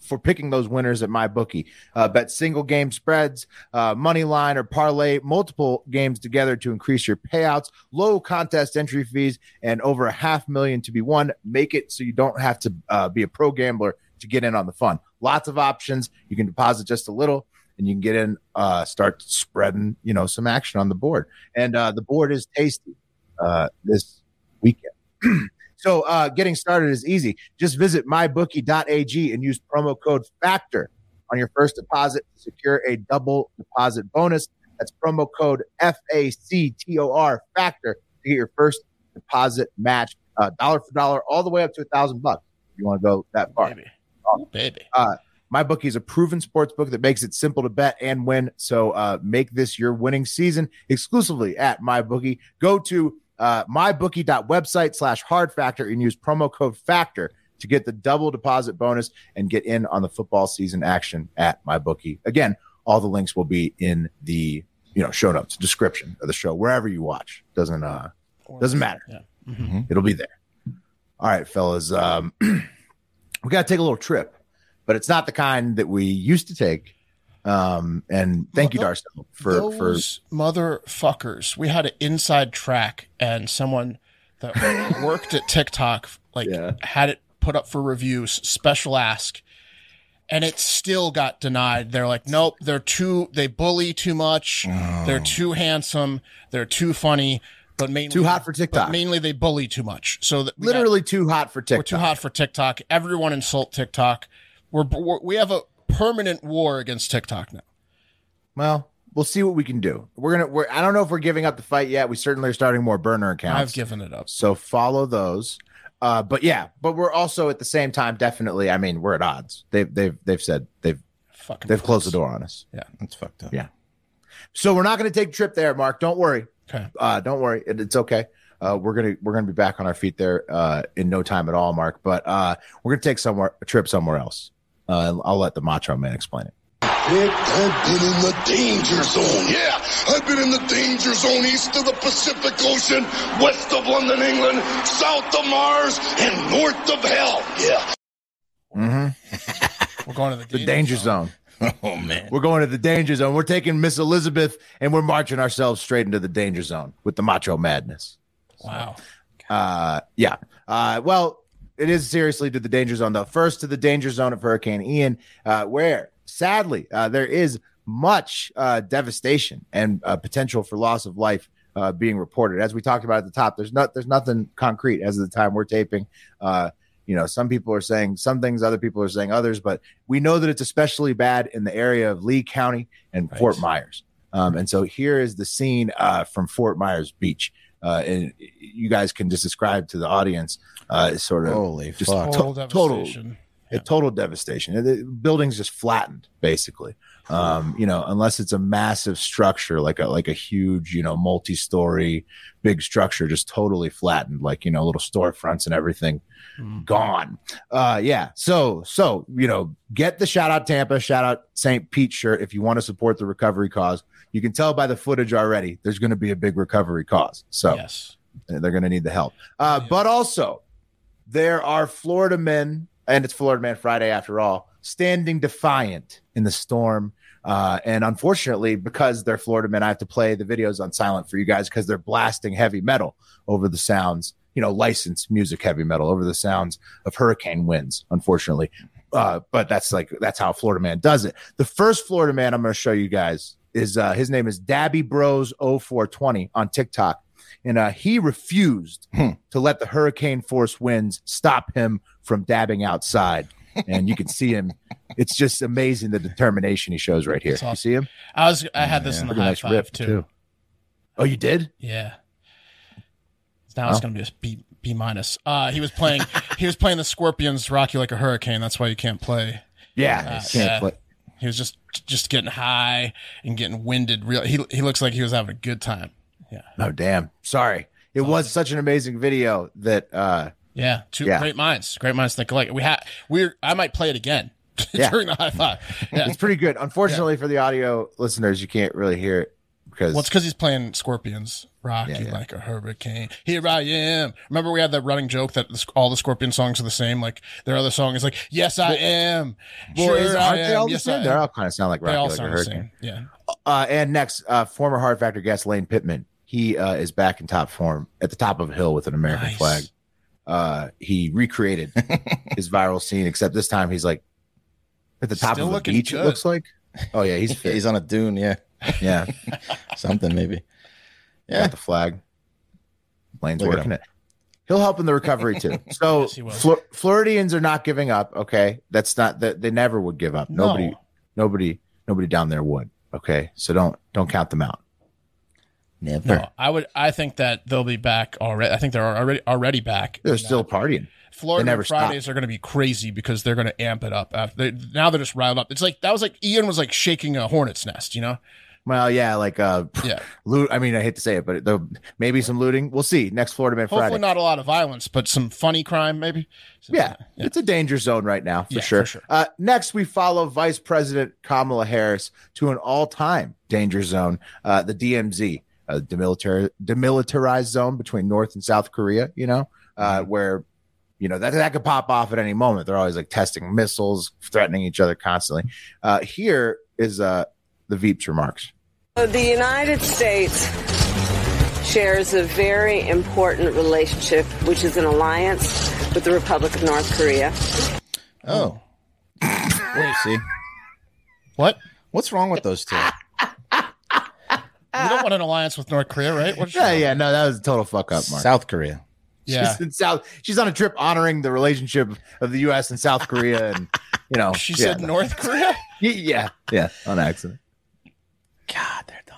for picking those winners at my bookie? Uh, bet single game spreads, uh, money line, or parlay multiple games together to increase your payouts. Low contest entry fees and over a half million to be won. Make it so you don't have to uh, be a pro gambler to get in on the fun. Lots of options. You can deposit just a little. And you can get in, uh, start spreading, you know, some action on the board. And uh, the board is tasty uh, this weekend. *clears throat* so uh, getting started is easy. Just visit mybookie.ag and use promo code FACTOR on your first deposit to secure a double deposit bonus. That's promo code F A C T O R FACTOR to get your first deposit match, uh, dollar for dollar, all the way up to a thousand bucks. You want to go that far. Baby. Baby. Uh, my bookie is a proven sports book that makes it simple to bet and win. So uh, make this your winning season exclusively at my bookie. Go to uh, mybookie.website slash hard factor and use promo code factor to get the double deposit bonus and get in on the football season action at my bookie. Again, all the links will be in the you know show notes, description of the show, wherever you watch. Doesn't uh doesn't matter. Yeah. It'll be there. All right, fellas. Um, *clears throat* we got to take a little trip, but it's not the kind that we used to take. Um, and thank you, Darcel, for for Those motherfuckers. We had an inside track, and someone that *laughs* worked at TikTok like Yeah. had it put up for reviews, special ask, and it still got denied. They're like, nope, they're too. They bully too much. They're too handsome. They're too funny. But mainly Too hot for TikTok. Mainly they bully too much. So we got- literally too hot for TikTok. we're too hot for TikTok. Everyone insult TikTok. We're, we're we have a permanent war against TikTok now. Well, we'll see what we can do. We're gonna. We're. I don't know if we're giving up the fight yet. We certainly are starting more burner accounts. I've given it up. So follow those. Uh, but yeah, but we're also at the same time definitely. I mean, we're at odds. They've they've they've said they've Fucking they've closed the door on us. Yeah. That's fucked up. Yeah. So we're not going to take a trip there, Mark. Don't worry. Okay. Uh, don't worry. It, it's okay. Uh, we're gonna we're gonna be back on our feet there uh, in no time at all, Mark. But uh, we're gonna take somewhere a trip somewhere else. Uh, I'll let the Macho Man explain it. I've been in the danger zone. Yeah, I've been in the danger zone east of the Pacific Ocean, west of London, England, south of Mars, and north of hell. Yeah. Mm-hmm. We're going to the, The danger zone. *laughs* Oh man. We're going to the danger zone. We're taking Miss Elizabeth and we're marching ourselves straight into the danger zone with the macho madness. Wow. Uh, yeah. Uh, well, it is seriously to the danger zone, though. First to the danger zone of Hurricane Ian, uh, where sadly uh, there is much uh, devastation and uh, potential for loss of life uh, being reported. As we talked about at the top, there's not there's nothing concrete as of the time we're taping. Uh, you know, some people are saying some things, other people are saying others, but we know that it's especially bad in the area of Lee County and Fort Myers. Um, and so here is the scene uh, from Fort Myers Beach. Uh, and you guys can just describe to the audience uh, sort of Holy just fuck. to- Total total devastation. a total devastation. The building's just flattened, basically. Um, you know, unless it's a massive structure, like a like a huge, you know, multi-story, big structure, just totally flattened, like you know, little storefronts and everything gone. Uh, yeah. So so you know, get the shout out Tampa, shout out St. Pete shirt if you want to support the recovery cause. You can tell by the footage already. There's going to be a big recovery cause. So Yes. they're going to need the help. Uh, But also, there are Florida men, and it's Florida Man Friday after all, standing defiant in the storm. Uh, and unfortunately, because they're Florida men, I have to play the videos on silent for you guys because they're blasting heavy metal over the sounds, you know, licensed music heavy metal over the sounds of hurricane winds, unfortunately. Uh, but that's like, that's how Florida Man does it. The first Florida man I'm going to show you guys is uh, his name is Dabby Bros 0420 on TikTok and uh, he refused to let the hurricane force winds stop him from dabbing outside. And you can see him. It's just amazing the determination he shows right here. That's You see him? I was I had this in the Pretty high nice five too. too. Oh, you did? Yeah. Now it's Oh. gonna be a B B minus. Uh, he was playing. *laughs* he was playing the Scorpions "Rock You Like a Hurricane." That's why you can't play. Yeah, Uh, can't yeah. play. He was just just getting high and getting winded. Real. He he looks like he was having a good time. Yeah. Oh, damn. Sorry. It was such an amazing video that uh Yeah. Two Yeah. great minds. Great minds think alike. We had we're. I might play it again *laughs* Yeah. during the high five. *laughs* Yeah. it's pretty good. Unfortunately for the audio listeners, you can't really hear it because Well, it's because he's playing Scorpions. Rock Yeah, you yeah. like a hurricane. Here I am. Remember we had that running joke that the, all the Scorpion songs are the same. Like their other song is like, "Yes, I am." well, sure, is, I aren't am. they all the yes, same? I They am. all kind of sound like They Rocky all like a sound the hurricane. same. Yeah. Uh, and next, uh, former Hard Factor guest Lane Pittman. He uh, is back in top form at the top of a hill with an American Nice. flag. Uh, he recreated *laughs* his viral scene, except this time he's like at the top Still of a looking beach. It good. looks like. Oh yeah, he's *laughs* fit. He's on a dune, yeah. Yeah, *laughs* Something maybe. yeah. the flag. Lane's Look working it. He'll help in the recovery too. *laughs* So Yes, he will. Flor- Floridians are not giving up. Okay, that's not that they never would give up. Nobody, No. nobody, nobody down there would. Okay, so don't don't count them out. Never. No, I would. I think that they'll be back already. I think they're already already back. They're still uh, partying. Florida never Fridays are going to be crazy because they're going to amp it up. After they, now they're just riled up. It's like that was like Ian was like shaking a hornet's nest. You know? Well, yeah, like uh, Yeah. *sighs* loot. I mean, I hate to say it, but the, maybe some looting. We'll see next Florida Man Hopefully Friday. not a lot of violence, but some funny crime maybe. So, yeah, it's a danger zone right now for Yeah, sure. for sure. Uh, next, we follow Vice President Kamala Harris to an all-time danger zone, uh, the DMZ, a demilitar- demilitarized zone between North and South Korea. You know, uh, Mm-hmm. where you know that that could pop off at any moment. They're always like testing missiles, threatening each other constantly. Uh, here is uh, the Veep's remarks. The United States shares a very important relationship, which is an alliance with the Republic of North Korea. Oh. Wait, see. What? What's wrong with those two? We don't want an alliance with North Korea, right? What's Yeah, yeah, no, that was a total fuck up, Mark. South Korea. Yeah. She's in South. She's on a trip honoring the relationship of the U.S. and South Korea, and you know, She yeah, said North Korea. *laughs* yeah, yeah, on accident. God, they're dumb.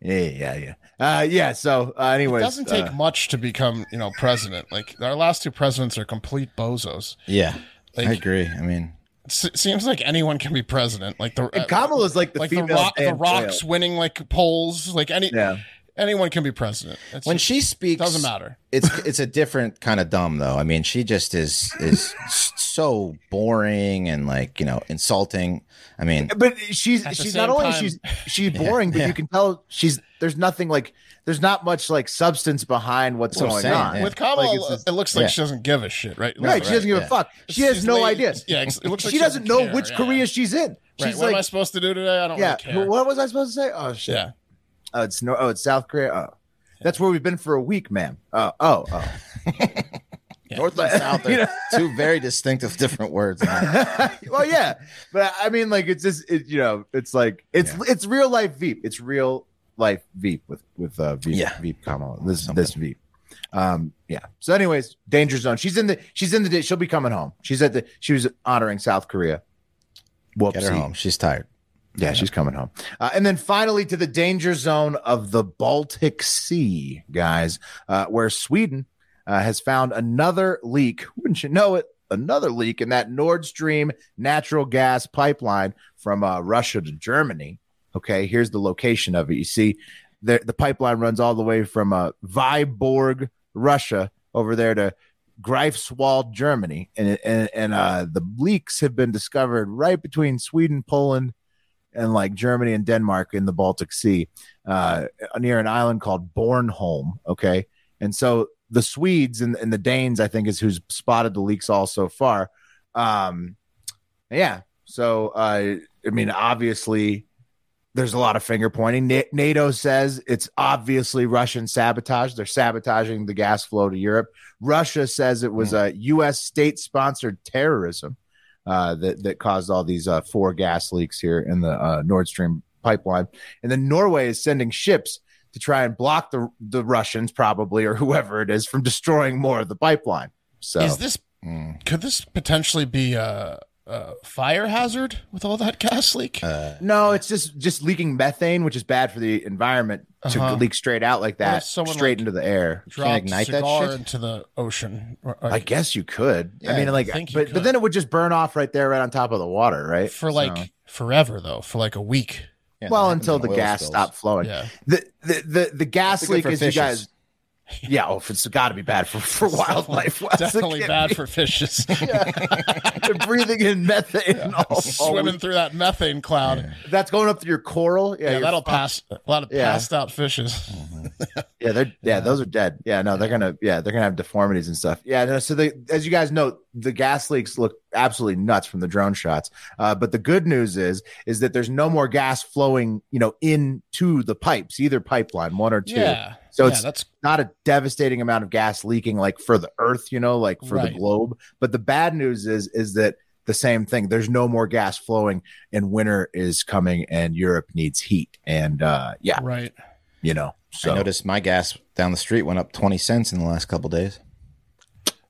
Yeah, yeah, yeah. Uh, yeah. So, uh, anyways, It doesn't take uh, much to become, you know, president. Like our last two presidents are complete bozos. Yeah. Like- I agree. I mean, It seems like anyone can be president. Like the and Kamala's like the like the, female. rock, the rocks Quayle. winning like polls. Like any Yeah. Anyone can be president. It's when just- she speaks, doesn't matter. It's it's a different kind of dumb though. I mean, she just is is so boring and like you know insulting. I mean, But she's she's not only time- she's *laughs* she's boring, but yeah. you can tell she's there's nothing like there's not much like substance behind what's What I'm going saying, on. yeah. With Kamala, Like, just- it looks like yeah. she doesn't give a shit, right? It looks right, she doesn't give yeah. a fuck. She has She's no lazy. idea. Yeah, it looks like she doesn't know care, which yeah. Korea she's in. Right. She's what am I supposed to do today? I don't yeah. really care. What was I supposed to say? Oh shit. Yeah. Oh, it's no. Oh, it's South Korea. Oh, that's where we've been for a week, ma'am. Oh, oh, oh. *laughs* North and South *laughs* You are know? two very distinctive different words. *laughs* well, yeah, but I mean, like, it's just, it, you know, it's like it's it's real life Veep. It's real life Veep with with uh Veep, Yeah. Veep Kamala. This this Veep. Um, yeah. So, anyways, danger zone. She's in the she's in the she'll be coming home. She's at the she was honoring South Korea. Whoopsie. Get her home. She's tired. Yeah, she's coming home. Uh, and then finally to the danger zone of the Baltic Sea, guys, uh, where Sweden uh, has found another leak. Wouldn't you know it? Another leak in that Nord Stream natural gas pipeline from uh, Russia to Germany. Okay, here's the location of it. You see, the, the pipeline runs all the way from uh, Vyborg, Russia, over there to Greifswald, Germany, and and, and uh, the leaks have been discovered right between Sweden, Poland, and like Germany and Denmark in the Baltic Sea, uh, near an island called Bornholm. Okay, and so the Swedes and, and the Danes, I think, is who's spotted the leaks all so far. Um, yeah. So uh, I mean, obviously, there's a lot of finger pointing. Na- NATO says it's obviously Russian sabotage. They're sabotaging the gas flow to Europe. Russia says it was a U.S. state-sponsored terrorism uh, that that caused all these uh, four gas leaks here in the uh, Nord Stream pipeline. And then Norway is sending ships to try and block the the Russians, probably or whoever it is, from destroying more of the pipeline. So Is this could this potentially be a, a fire hazard with all that gas leak? no, it's just just leaking methane, which is bad for the environment to Uh-huh. leak straight out like that, straight like, into the air. Dropped cigar into the ocean. Or- I guess you could. I mean, like, think you but, but then it would just burn off right there, right on top of the water, right? for like So- forever though, for like a week. well, until the gas stopped flowing. Yeah. The the the, the gas leak for is you guys. Yeah, oh, it's got to be bad for, for wildlife. Wes. Definitely bad be- for fishes. *laughs* They're breathing in methane. all- all Swimming week. through that methane cloud. That's going up through your coral. Yeah, Yeah, that'll fucked. pass a lot of Yeah. passed out fishes. Yeah, they're yeah, those are dead. Yeah, no, they're gonna yeah, they're gonna have deformities and stuff. Yeah, no, so they as you guys know, the gas leaks look absolutely nuts from the drone shots. Uh, but the good news is is that there's no more gas flowing, you know, into the pipes, either pipeline, one or two. Yeah. So Yeah, it's that's- not a devastating amount of gas leaking like for the earth, you know, like for Right. the globe. But the bad news is is that the same thing. There's no more gas flowing and winter is coming and Europe needs heat. And uh yeah, Right. you know. So I noticed my gas down the street went up 20 cents in the last couple days.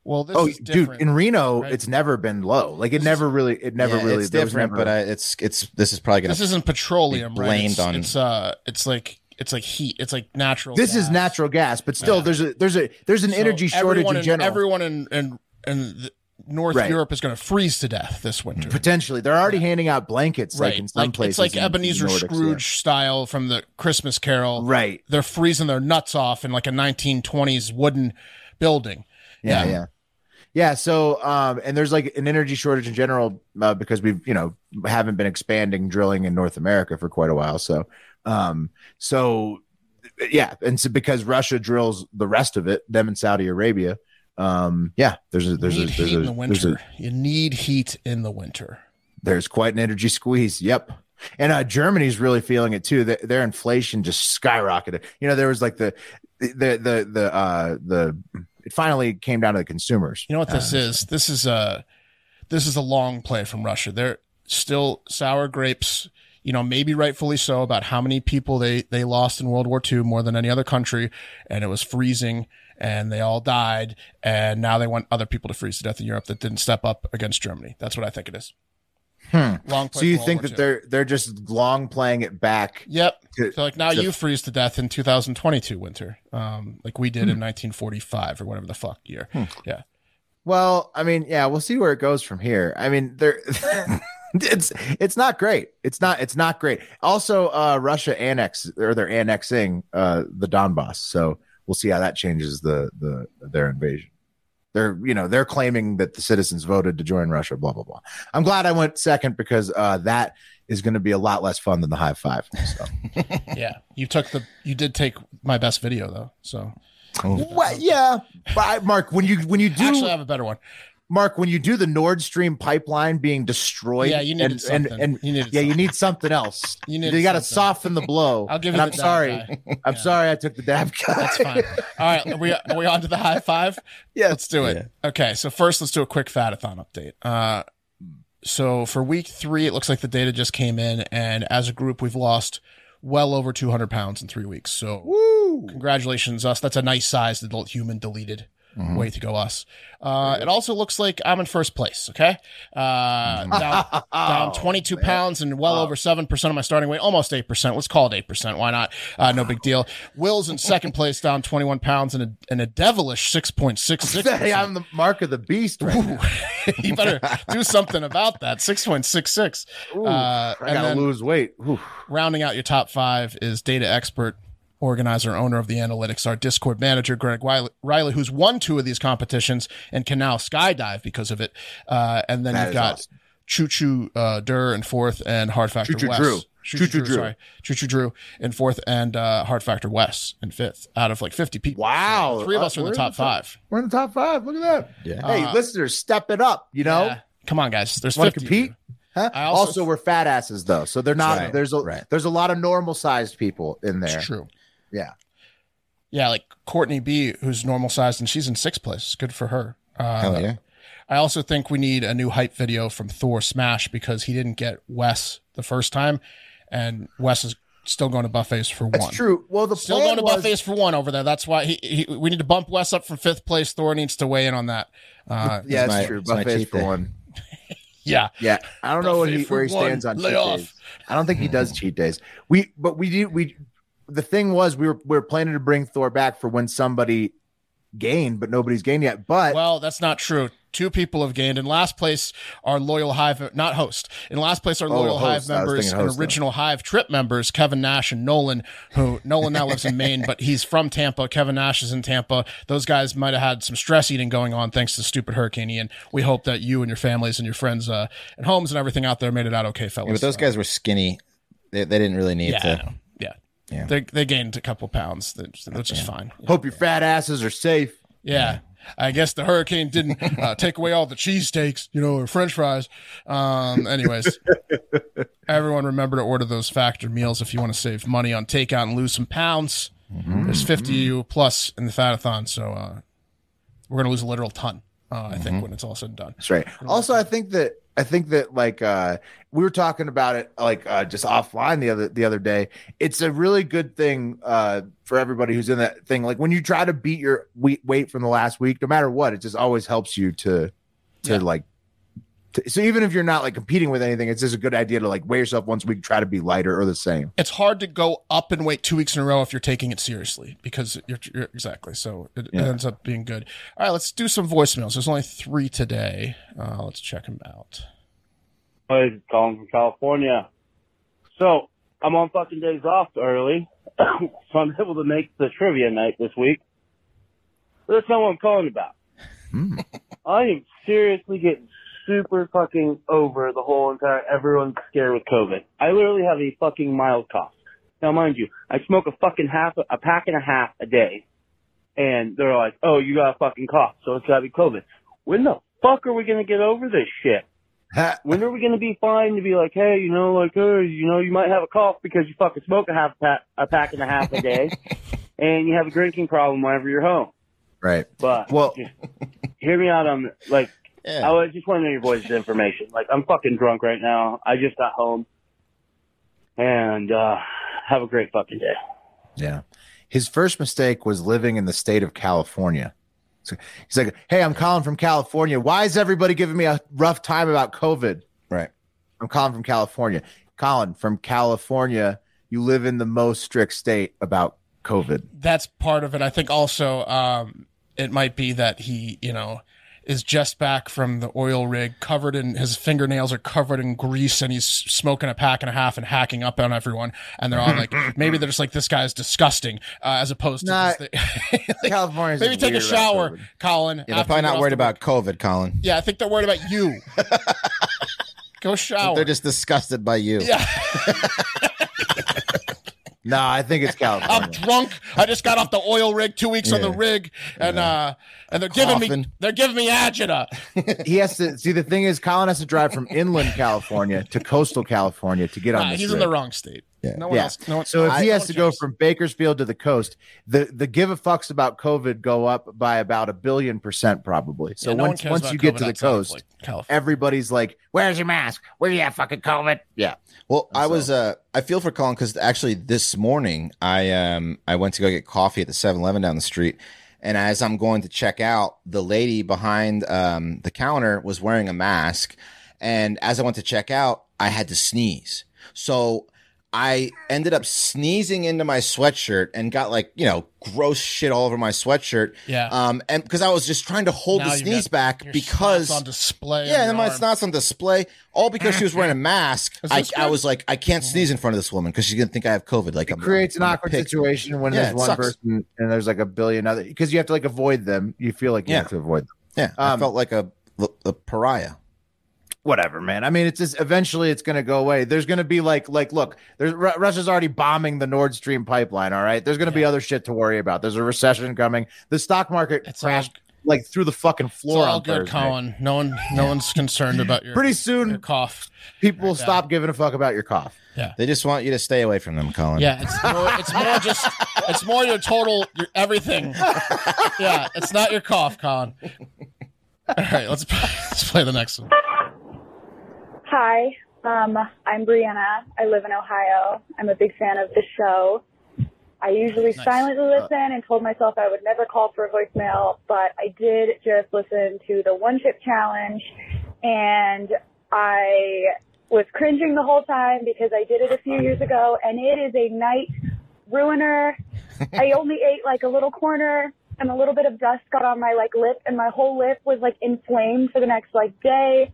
Well, this oh, is dude, in Reno, right? it's never been low. Like it never really, it never Yeah, really. It's different, never- but I, it's it's this is probably gonna this isn't petroleum, be right? blamed It's, on- it's uh, it's like it's like heat. It's like natural. this is natural gas, but still, Yeah. there's a there's a there's an So energy shortage everyone in general. Everyone in in, in North Right. Europe is going to freeze to death this winter. Potentially, they're already handing out blankets, like in some places. It's like in Ebenezer Nordics, yeah. Scrooge style from the Christmas Carol. Right. They're freezing their nuts off in like a 1920s wooden building. Yeah, yeah, yeah. So, um, and there's like an energy shortage in general uh, because we've you know haven't been expanding drilling in North America for quite a while. So, um, so yeah, and so because Russia drills the rest of it, them in Saudi Arabia. Um, yeah, there's a there's a there's a, the there's winter. a you need heat in the winter. there's quite an energy squeeze. Yep. And uh, Germany's really feeling it too. Their, their inflation just skyrocketed. You know, there was like the the the the uh the it finally came down to the consumers. You know what this Uh, is? This is a this is a long play from Russia. They're still sour grapes. You know, maybe rightfully so about how many people they they lost in World War II more than any other country, and it was freezing, and they all died, and now they want other people to freeze to death in Europe that didn't step up against Germany. That's what I think it is. Hmm. Long So you think that II. they're they're just long playing it back? Yep. to- so like now to- you freeze to death in 2022 winter, um, like we did Hmm. in 1945 or whatever the fuck year. Yeah. Well, I mean, yeah, we'll see where it goes from here. I mean, there *laughs* *laughs* it's it's not great. It's not it's not great. Also, uh Russia annex or they're annexing uh the Donbass. So we'll see how that changes the the their invasion. They're you know, they're claiming that the citizens voted to join Russia, blah blah blah. I'm glad I went second because uh that is going to be a lot less fun than the high five. So. *laughs* yeah, you took the you did take my best video though. So Well, yeah, but I, Mark, when you when you do actually, I have a better one. Mark, when you do the Nord Stream pipeline being destroyed, Yeah, you needed and, something. and, and You needed yeah, you need something else. *laughs* You you got to soften the blow. *laughs* I'll give you I'm sorry. guy. I'm sorry I took the dab guy. That's fine. All right, are we are we on to the high five? *laughs* Yeah, let's do it. Okay, so first let's do a quick fatathon update. Uh, so for week three, it looks like the data just came in, and as a group, we've lost well over 200 pounds in three weeks. So Woo! congratulations, us. That's a nice sized adult human deleted. Mm-hmm. Way to go, us. Uh, it also looks like I'm in first place. Okay. Uh, down, *laughs* down 22 pounds and well over 7% of my starting weight, almost 8%. Let's call it 8%. Why not? Uh, no big deal. Will's in second *laughs* place, down 21 pounds and a, and a devilish 6.66%. Hey, I'm the mark of the beast right *laughs* you better do something about that. 6.66. Ooh, Uh, I gotta then lose weight. Ooh. rounding out your top five is data expert, organizer, owner of the analytics, our Discord manager, Greg Riley, Riley, who's won two of these competitions and can now skydive because of it. Uh, and then That you've got awesome. Choo Choo uh, Dur in fourth and Hard Factor Choo Choo Wes. Drew. Choo Choo Choo Choo Drew, Drew. sorry. Choo Choo Drew in fourth and uh, Hard Factor Wes in fifth out of like 50 people. Wow. Three of us Uh, are in the we're top five. We're in the top five. Look at that. Yeah. Hey, Uh, listeners, step it up. You know, Yeah. Come on, guys. There's want 50 to of you. compete? Huh? I also, also- we're fat asses though, so they're not. Right, There's a right. there's a lot of normal sized people in there. It's true. Yeah. Yeah, like Courtney B, who's normal sized and she's in sixth place. Good for her. Uh, Hell yeah. I also think we need a new hype video from Thor Smash because he didn't get Wes the first time, and Wes is still going to buffets for That's one. true. Well, the Still going to was, buffets for one over there. That's why he, he we need to bump Wes up from fifth place. Thor needs to weigh in on that. Uh, Yeah, It's that's my- true. Buffets for one. *laughs* yeah. Yeah, I don't know he, where he stands on Lay cheat off. days. I don't think he does cheat days. We, but we do. We, the thing was, we were we were planning to bring Thor back for when somebody gained, but nobody's gained yet. But Well, that's not true. Two people have gained. In last place are loyal Hive, not host. In last place are Oh, loyal host. Hive members and host, though. original Hive trip members, Kevin Nash and Nolan, who Nolan now lives in Maine, but he's from Tampa. Kevin Nash is in Tampa. Those guys might have had some stress eating going on thanks to stupid Hurricane Ian. We hope that you and your families and your friends uh, and homes and everything out there made it out okay, fellas. Yeah, but those guys were skinny. They, they didn't really need yeah, to. Know. yeah. Yeah. They, they gained a couple pounds, which is fine. hope your fat asses are safe. Yeah. I guess the hurricane didn't *laughs* uh, take away all the cheesesteaks, you know, or french fries. Um, anyways, *laughs* everyone remember to order those factor meals if you want to save money on takeout and lose some pounds. There's 50 you plus in the fatathon, so uh, we're going to lose a literal ton, uh, I think, when it's all said and done. That's right. Also, I think that I think that like uh we were talking about it like uh just offline the other the other day. It's a really good thing uh for everybody who's in that thing. Like when you try to beat your weight weight from the last week, no matter what, it just always helps you to to Yeah. like to, so even if you're not like competing with anything, it's just a good idea to like weigh yourself once a week, try to be lighter or the same. It's hard to go up and wait two weeks in a row if you're taking it seriously because you're, you're exactly. So it, it Yeah. ends up being good. All right, let's do some voicemails. There's only three today. Uh, let's check them out. Hey, calling from California. So I'm on fucking days off early, *coughs* so I'm able to make the trivia night this week. But that's not what I'm calling about. I am seriously getting super fucking over the whole entire everyone's scared with COVID. I literally have a fucking mild cough. Now, mind you, I smoke a fucking half, a pack and a half a day, and they're like, "Oh, you got a fucking cough, so it's gotta be COVID." When the fuck are we gonna get over this shit? when are we going to be fine to be like, hey, you know, like, hey, you know, you might have a cough because you fucking smoke a half pack, a pack and a half a day, *laughs* and you have a drinking problem whenever you're home. Right. But Well, *laughs* hear me out on like, Yeah. I was just want to know your boys' information. Like, I'm fucking drunk right now. I just got home, and uh have a great fucking day. Yeah. His first mistake was living in the state of California. So he's like, Hey, I'm calling from California. Why is everybody giving me a rough time about COVID? Right. I'm calling from California. Colin, from California, you live in the most strict state about COVID. that's part of it. I think also um, it might be that he, you know, is just back from the oil rig, covered in his fingernails are covered in grease, and he's smoking a pack and a half and hacking up on everyone. And they're all like, *laughs* maybe they're just like, this guy is disgusting, uh, as opposed to Nah, just the- *laughs* California's maybe take a shower, COVID. Colin. Yeah, they're probably not worried about COVID, Colin. yeah, I think they're worried about you. *laughs* Go shower. They're just disgusted by you. Yeah. No, I think it's California. I'm drunk. I just got off the oil rig, two weeks on the rig, and uh, and they're giving me they're giving me agita. *laughs* he has to see. The thing is, Colin has to drive from *laughs* inland California to coastal California to get on. Nah, he's in the wrong state. No one yeah. else. No one, so if he has to go from Bakersfield to the coast, the the give a fucks about COVID go up by about a billion percent probably. So Yeah, no once once about you get to the coast, like, California. everybody's like, "Where's your mask? Where you at? Fucking COVID?" Yeah. Well, I was uh I feel for Colin because actually this morning I um I went to go get coffee at the 7-Eleven down the street. And as I'm going to check out, the lady behind um, the counter was wearing a mask. And as I went to check out, I had to sneeze. So I ended up sneezing into my sweatshirt and got like, you know, gross shit all over my sweatshirt. Yeah. Um, and because I was just trying to hold Now the sneeze got back your because snots on display. yeah, on and my arm. snots on display, all because she was wearing a *laughs* mask. I, I was like, I can't sneeze in front of this woman because she's gonna think I have COVID. Like, It I'm, creates an I'm awkward situation when Yeah, there's one sucks. person and there's like a billion other because you have to like avoid them. You feel like you Yeah. have to avoid them. Yeah, I Um, felt like a, a pariah. Whatever, man. I mean, it's just eventually it's going to go away. There's going to be like, like, look, there's Ru- Russia's already bombing the Nord Stream pipeline. All right, there's going to be other shit to worry about. There's a recession coming. The stock market crashed like through the fucking It's floor all good, Thursday. Colin. No one, no one's concerned about your Pretty soon, your cough. people will stop giving a fuck about your cough. Yeah. They just want you to stay away from them, Colin. Yeah, it's more. It's more just. It's more your total, your everything. Yeah, it's not your cough, Colin. All right, let's *laughs* let's play the next one. Hi, um, I'm Brianna. I live in Ohio. I'm a big fan of the show. I usually silently listen and told myself I would never call for a voicemail, but I did just listen to the one chip challenge and I was cringing the whole time because I did it a few years ago and it is a night ruiner. *laughs* I only ate like a little corner and a little bit of dust got on my like lip and my whole lip was like inflamed for the next like day.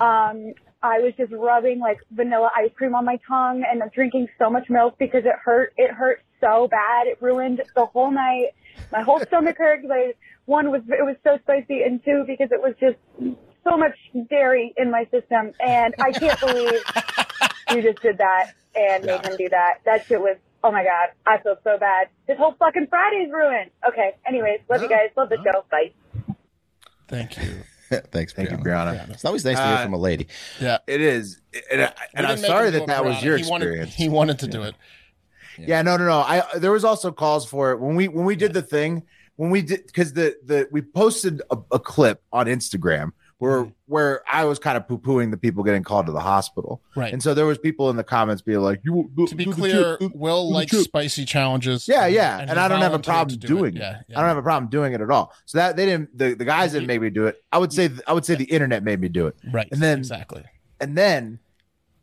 Um, I was just rubbing like vanilla ice cream on my tongue and drinking so much milk because it hurt. It hurt so bad. It ruined the whole night. My whole *laughs* stomach hurt because I, one was, it was so spicy and two, because it was just so much dairy in my system. And I can't believe *laughs* you just did that and made him do that. That shit was, oh my God, I feel so bad. This whole fucking Friday's ruined. Okay. Anyways, love you guys. Love the show. Bye. Thank you. *laughs* Thanks, Thank you, Brianna. Brianna. It's always nice to hear Uh, from a lady. Yeah, It is, and, I, and I'm sorry him that it, that was your he wanted, experience. He wanted to do it. Yeah, no, no, no. I there was also calls for it when we when we did the thing when we did because the the we posted a, a clip on Instagram where Mm-hmm. where I was kind of poo pooing the people getting called to the hospital, Right. And so there was people in the comments being like, "You To be clear, Will likes spicy challenges. Yeah, yeah, and, he I don't have a problem do doing it. Yeah, I don't have a problem doing it at all. So that they didn't. The, the guys didn't make me do it. I would say I would say the internet made me do it. Right. And then exactly. And then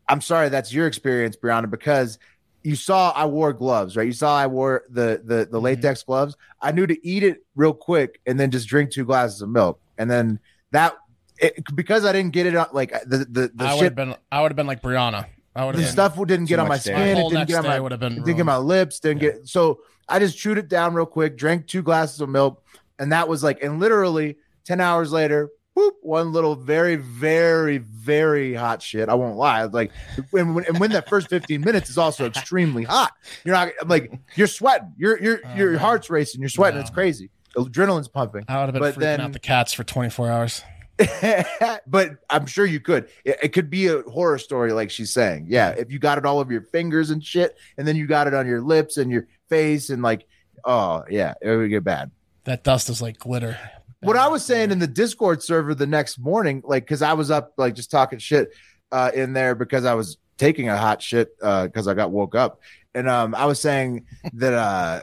I'm sorry that's your experience, Brianna, because you saw I wore gloves, right? You saw I wore the the Mm-hmm. the latex gloves. I knew to eat it real quick and then just drink two glasses of milk, and then that it, because I didn't get it on like the the, the I would shit. have been. I would have been like Brianna. I would The stuff didn't get on my skin. It didn't get on my would have been didn't get my lips. Didn't get so. I just chewed it down real quick, drank two glasses of milk, and that was like, and literally ten hours later, whoop, one little very, very, very hot shit. I won't lie. Like, when, when and when that first fifteen minutes is also extremely hot. You're not I'm like you're sweating. Oh, your your your heart's racing. You're sweating. It's crazy. Adrenaline's pumping. I would have been but freaking then out the cats for 24 hours. *laughs* but I'm sure you could. It, it could be a horror story, like she's saying. Yeah, if you got it all over your fingers and shit, and then you got it on your lips and your face, and like, oh yeah, it would get bad. That dust is like glitter. What I was saying in the Discord server the next morning, like, because I was up, like, just talking shit uh, in there because I was taking a hot shit because I got woke up, and um, I was saying *laughs* that, uh,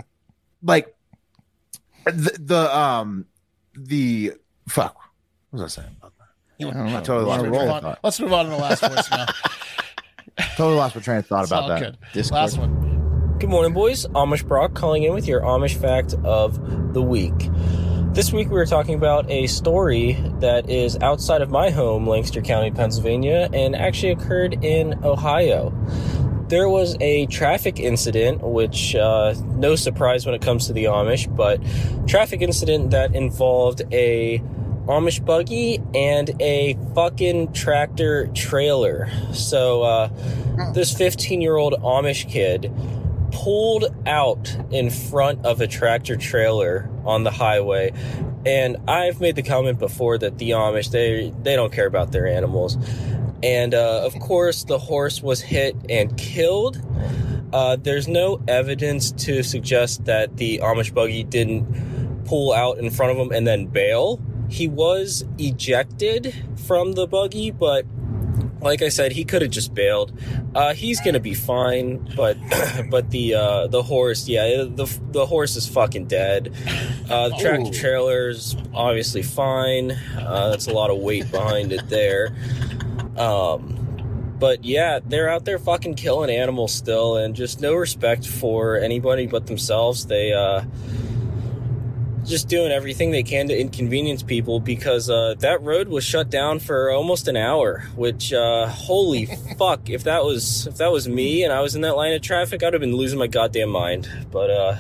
like, the, the um, the fuck, what was I saying about that? You I let's, Totally lost my move train of on. thought. let's move on to the last voicemail. *laughs* Totally lost my train of thought about that. good. Last one. Good morning, boys. Amish Brock calling in with your Amish fact of the week. This week we were talking about a story that is outside of my home, Lancaster County, Pennsylvania, and actually occurred in Ohio. There was a traffic incident, which uh, no surprise when it comes to the Amish, but traffic incident that involved a Amish buggy and a fucking tractor trailer. So, uh, this 15 year old Amish kid pulled out in front of a tractor trailer on the highway. And I've made the comment before that the Amish, they, they don't care about their animals. And, uh, of course, the horse was hit and killed. Uh, there's no evidence to suggest that the Amish buggy didn't pull out in front of him and then bail. He was ejected from the buggy, but like I said, he could have just bailed. Uh, he's gonna be fine, but *coughs* but the uh, the horse, yeah, the the horse is fucking dead. Uh, the tractor trailer's obviously fine. Uh, that's a lot of weight behind it there. Um, but yeah, they're out there fucking killing animals still, and just no respect for anybody but themselves. They uh, just doing everything they can to inconvenience people because uh, that road was shut down for almost an hour. Which, uh, holy *laughs* fuck, if that was if that was me and I was in that line of traffic, I'd have been losing my goddamn mind. But uh,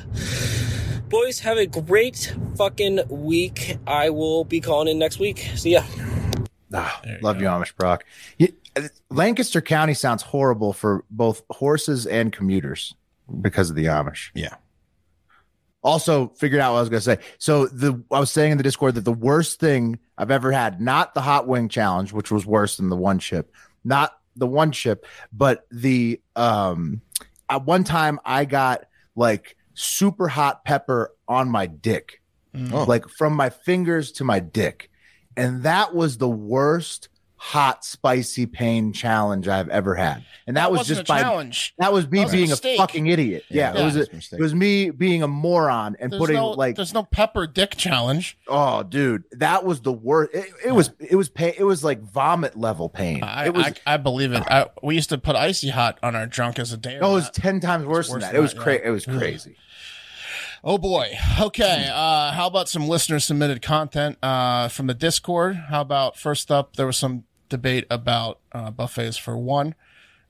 boys, have a great fucking week. I will be calling in next week. See ya. Ah, love you, Amish Brock. You- Lancaster County sounds horrible for both horses and commuters because of the Amish. Yeah. Also, figured out what I was going to say. So the I was saying in the Discord that the worst thing I've ever had, not the hot wing challenge, which was worse than the one chip, not the one chip, but the um at one time I got like super hot pepper on my dick, Oh. like from my fingers to my dick, and that was the worst hot spicy pain challenge I've ever had, and that, That was just a by challenge. that was me That was being a, mistake. fucking idiot. Yeah, Yeah. it was Yeah. a, it was me being a moron and There's putting no, like there's no pepper dick challenge. oh dude that was the worst it, it was it was pain it was like vomit level pain I, it was I, I believe it. I, we used to put icy hot on our drunk as a day. no, it was 10 times worse, than worse that than it was that, crazy yeah. it was crazy Oh boy. Okay. Uh, how about some listener submitted content uh, from the Discord? How about first up? There was some debate about uh, buffets for one.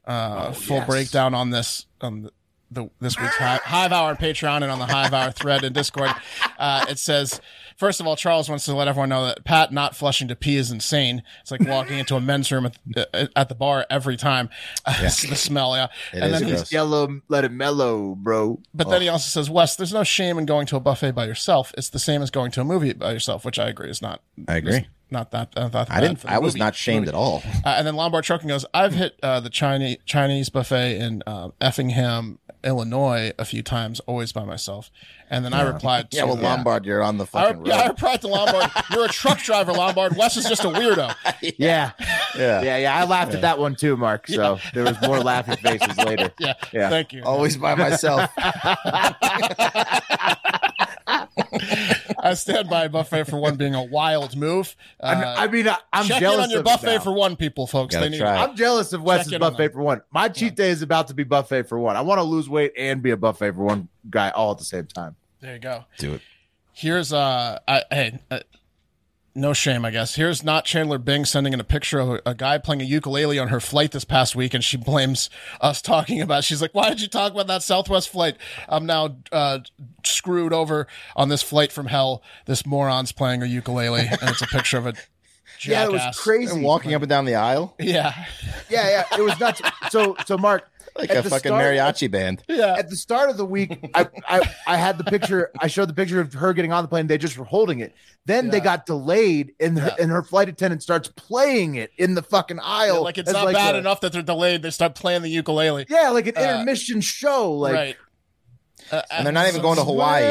Uh, full yes. breakdown on this on the, the this week's Hive, Hive Hour on Patreon and on the Hive Hour thread in Discord. Uh, it says. First of all, Charles wants to let everyone know that Pat not flushing to pee is insane. It's like walking into a men's room at, uh, at the bar every time. *laughs* the smell, yeah. It and then gross. yellow let it mellow bro but then he also says, Wes, there's no shame in going to a buffet by yourself. It's the same as going to a movie by yourself, which I agree is not. I agree. Is Not that. Uh, that I didn't. I was movie. not shamed at all. *laughs* Uh, and then Lombard Trucking goes, I've hit uh, the Chinese Chinese buffet in uh, Effingham, Illinois, a few times, always by myself. And then I replied, to, Yeah, well, Lombard, you're on the I, road. yeah, I replied to Lombard, *laughs* "You're a truck driver, Lombard. Wes is just a weirdo." *laughs* yeah yeah yeah yeah i laughed at that one too mark so there was more laughing faces later Yeah, Yeah. thank you. Always by myself. I stand by buffet for one being a wild move. Uh, I, I mean I, i'm check jealous in on your of it buffet for one, people, folks. Gotta They need. I'm jealous of Wes's Check on buffet for one. My cheat day is about to be buffet for one. I want to lose weight and be a buffet for one guy all at the same time. There you go. Do it. Here's uh, I, hey, uh, no shame, I guess. Here's not Chandler Bing sending in a picture of a, a guy playing a ukulele on her flight this past week, and she blames us talking about. She's like, "Why did you talk about that Southwest flight? I'm now uh, screwed over on this flight from hell. This moron's playing a ukulele, and it's a picture of a *laughs* Yeah, it was crazy. And walking up and down the aisle Yeah, Yeah, yeah, it was nuts. So, so Mark, like at a fucking start- mariachi band. yeah. At the start of the week, I, I I had the picture. I showed the picture of her getting on the plane. They just were holding it. Then they got delayed, and her, and her flight attendant starts playing it in the fucking aisle. like it's not like bad a- enough that they're delayed. They start playing the ukulele. Yeah, like an Uh, intermission show. Like, right. Uh, And they're not even going to Hawaii.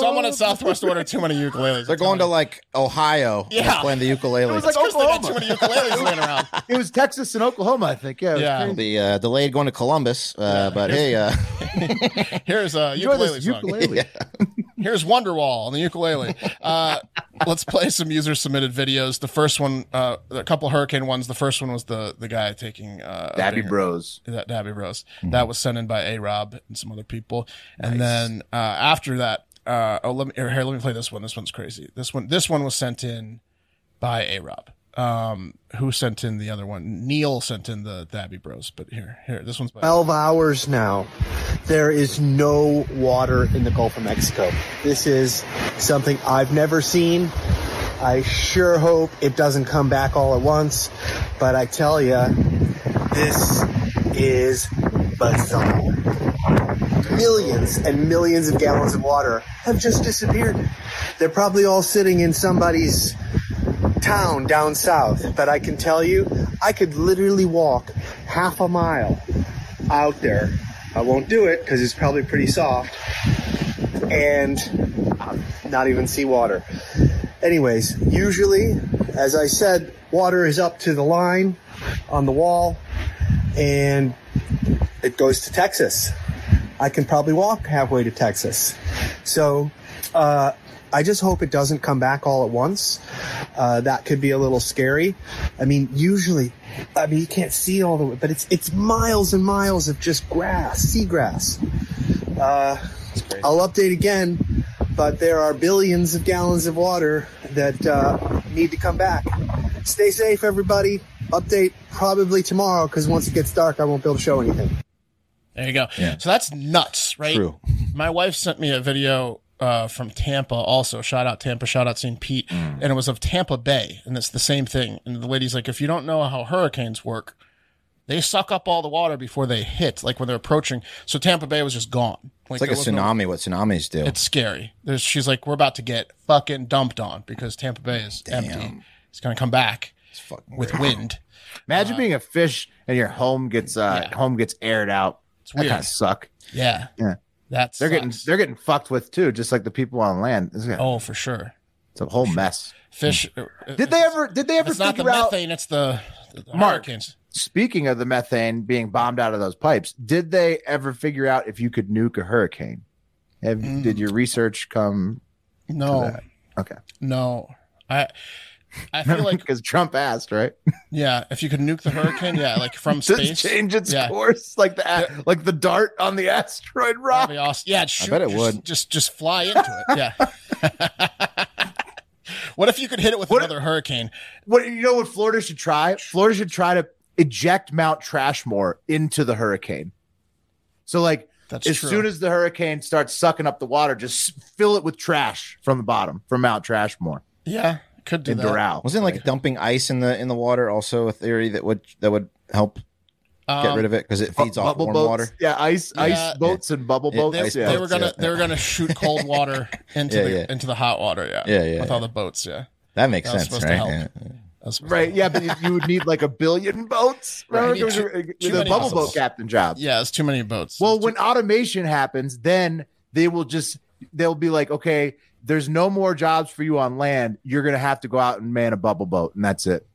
Someone at Southwest ordered too many ukuleles. They're going to like Ohio. Yeah. and playing the ukulele. It was like It's 'cause they got Oklahoma. too many ukuleles laying around. *laughs* it was Texas and Oklahoma, I think. Yeah, it Yeah. crazy. the uh, delayed going to Columbus, uh, but hey, uh, *laughs* Here's a *laughs* ukulele song. ukulele. Here's Wonderwall on the ukulele. Uh, let's play some user submitted videos. The first one, uh, a couple hurricane ones. The first one was the the guy taking uh, Dabby. Bros. That Dabby Bros. That was sent in by A Rob and some other people. And then uh, after that, uh, oh let me here, let me play this one. This one's crazy. This one this one was sent in by A Rob. Um, who sent in the other one? Neil sent in the Dabby Bros. But here, here, this one's by 12 hours now. There is no water in the Gulf of Mexico. This is something I've never seen. I sure hope it doesn't come back all at once. But I tell you, this is bizarre. Millions and millions of gallons of water have just disappeared. They're probably all sitting in somebody's town down south. But I can tell you, I could literally walk half a mile out there. I won't do it because it's probably pretty soft and not even see water. Anyways, usually, as I said, water is up to the line on the wall and it goes to Texas. I can probably walk halfway to Texas. So, uh, I just hope it doesn't come back all at once. Uh, that could be a little scary. I mean, usually, I mean, you can't see all the way, but it's, it's miles and miles of just grass, seagrass. Uh, I'll update again, but there are billions of gallons of water that uh, need to come back. Stay safe, everybody. Update probably tomorrow because once it gets dark, I won't be able to show anything. There you go. Yeah. So that's nuts, right? True. *laughs* My wife sent me a video uh, from Tampa also. Shout out Tampa, shout out St. Pete. Mm. And it was of Tampa Bay. And it's the same thing. And the lady's like, if you don't know how hurricanes work, they suck up all the water before they hit, like when they're approaching. So Tampa Bay was just gone. It's like a was no- tsunami. what tsunamis do? it's scary. There's, she's like, we're about to get fucking dumped on because Tampa Bay is empty. It's going to come back with wind. Imagine being a fish and your home gets uh home gets aired out. That weird. kind of suck. Yeah. Yeah. That's they're getting they're getting fucked with too, just like the people on land. It's Oh, for sure. It's a whole mess. Fish. Hmm. Uh, uh, did they ever? Did they ever It's not the out? methane, it's the, the Mark, hurricanes. speaking of the methane being bombed out of those pipes, did they ever figure out if you could nuke a hurricane? Have, Did mm. your research come? Mm. No. that? Okay. No. I I feel like *laughs* because Trump asked, right? yeah, if you could nuke the hurricane, yeah, like from *laughs* space. change its yeah. course, like the like the dart on the asteroid rock. Awesome. Yeah, shoot, bet it just, would. Just just fly into it. Yeah. *laughs* what if you could hit it with another hurricane? What you know? What Florida should try? Florida should try to eject Mount Trashmore into the hurricane. So, like, That's as true. soon as the hurricane starts sucking up the water, just fill it with trash from the bottom from Mount Trashmore. Yeah, could do in that. Doral. Wasn't like dumping ice in the in the water also a theory that would that would help get Um, rid of it because it feeds Bu- off bubble warm boats. water. Yeah, ice Yeah. ice boats and bubble Yeah, boats. They, yeah. they were gonna yeah. they were gonna shoot *laughs* cold water into Yeah, the yeah. into the hot water. Yeah, Yeah, yeah, With yeah. all the boats. Yeah, That makes was sense, right? help. Yeah. That was supposed Right, yeah, but you- you would need like a billion *laughs* boats. Right. Remember, You need there was too- a- too the bubble vessels. boat captain job. Yeah, it's too many boats. Well, when automation happens, then they will just they'll be like, okay, there's no more jobs for you on land. You're gonna have to go out and man a bubble boat, and that's it.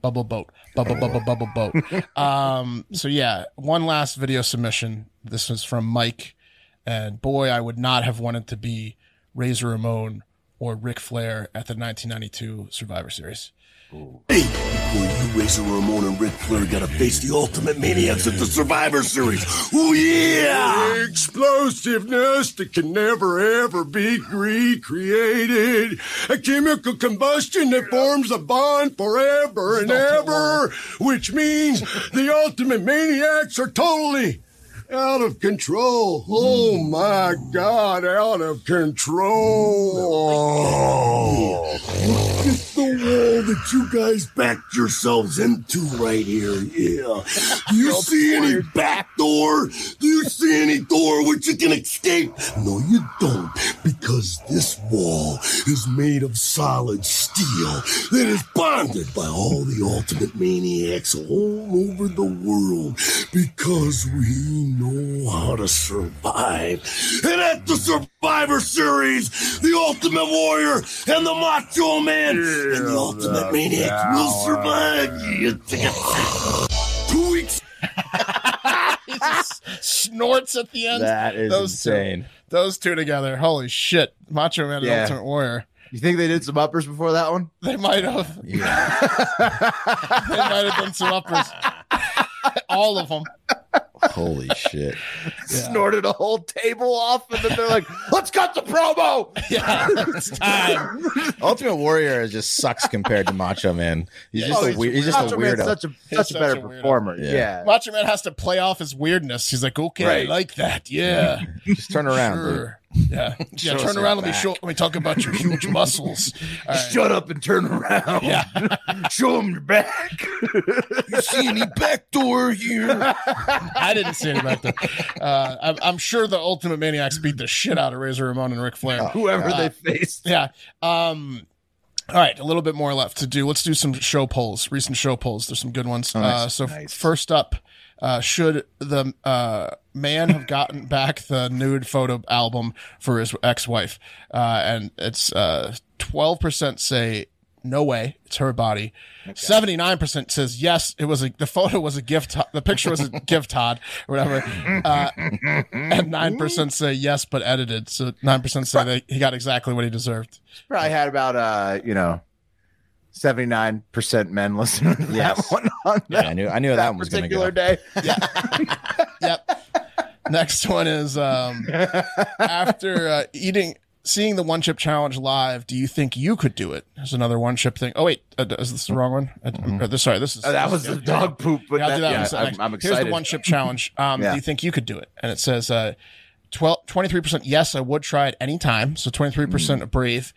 bubble boat bubble bubble bubble boat *laughs* um so yeah one last video submission this was from mike and boy i would not have wanted to be razor ramon or Ric flair at the 1992 survivor series Hey, before you, Razor Ramon and Ric Flair, gotta face the Ultimate Maniacs at the Survivor Series. Oh yeah! Explosiveness that can never ever be recreated. A chemical combustion that forms a bond forever and ever, which means the ultimate maniacs are totally out of control. Oh my God, out of control. The wall that you guys backed yourselves into right here. Yeah. Do you see any back door? Do you see any door which you can escape? No, you don't, because this wall is made of solid steel that is bonded by all the ultimate maniacs all over the world because we know how to survive. And at the Survivor Series, the Ultimate Warrior and the Macho Man and the Ultimate Maniacs will survive. You think *sighs* two weeks? *laughs* snorts at the end That is those insane. two, those two together holy shit macho man and Yeah. ultimate warrior You think they did some uppers before that one? they might have Yeah. *laughs* they might have done some uppers *laughs* all of them Holy shit! *laughs* Snorted a whole table off, and then they're like, "Let's cut the promo." *laughs* yeah it's time *laughs* Ultimate Warrior just sucks compared to Macho Man. He's just Oh, a weird. He's just a Macho Man's weirdo. Such a He's such a such better a weirdo. performer. Yeah. Yeah. Macho Man has to play off his weirdness. He's like, okay, Right. I like that. Yeah. just turn around. dude. Sure. Yeah, *laughs* yeah. Show turn around. Let me show. Let me talk about your huge muscles. *laughs* Right. Shut up and turn around. Yeah. *laughs* Show them your back. You see any back door here? I didn't see any back there. Uh, I'm, I'm sure the Ultimate Maniacs beat the shit out of Razor Ramon and Ric Flair. Whoever Uh, they faced. Yeah. Um. All right, a little bit more left to do. Let's do some show polls, recent show polls. There's some good ones. Oh, nice. Uh, so first up, uh, should the uh, man have gotten *laughs* back the nude photo album for his ex-wife? Uh, and it's uh, 12% say no way, it's her body. 79% says yes, it was a the photo was a gift *laughs* the picture was a gift Todd or whatever. Uh, and *laughs* 9% say yes but edited. So 9% say that he got exactly what he deserved. Probably had about uh, you know, seventy nine percent men listening to Yes. that one on Yeah, that, I knew I knew that, one was going to particular go. day. *laughs* Yeah. Yep. Next one is um, after uh, eating, seeing the one chip challenge live. Do you think you could do it? There's another one chip thing. Oh wait, uh, is this the wrong one? Uh, uh, this, sorry, this is Oh, that was the dog poop, but Yeah, I'll do that- that yeah, one. So I'm- next- I'm Here's the one chip challenge. Um, Yeah. Do you think you could do it? And it says uh, 12, 23% yes, I would try it anytime. So 23% Mm. brave.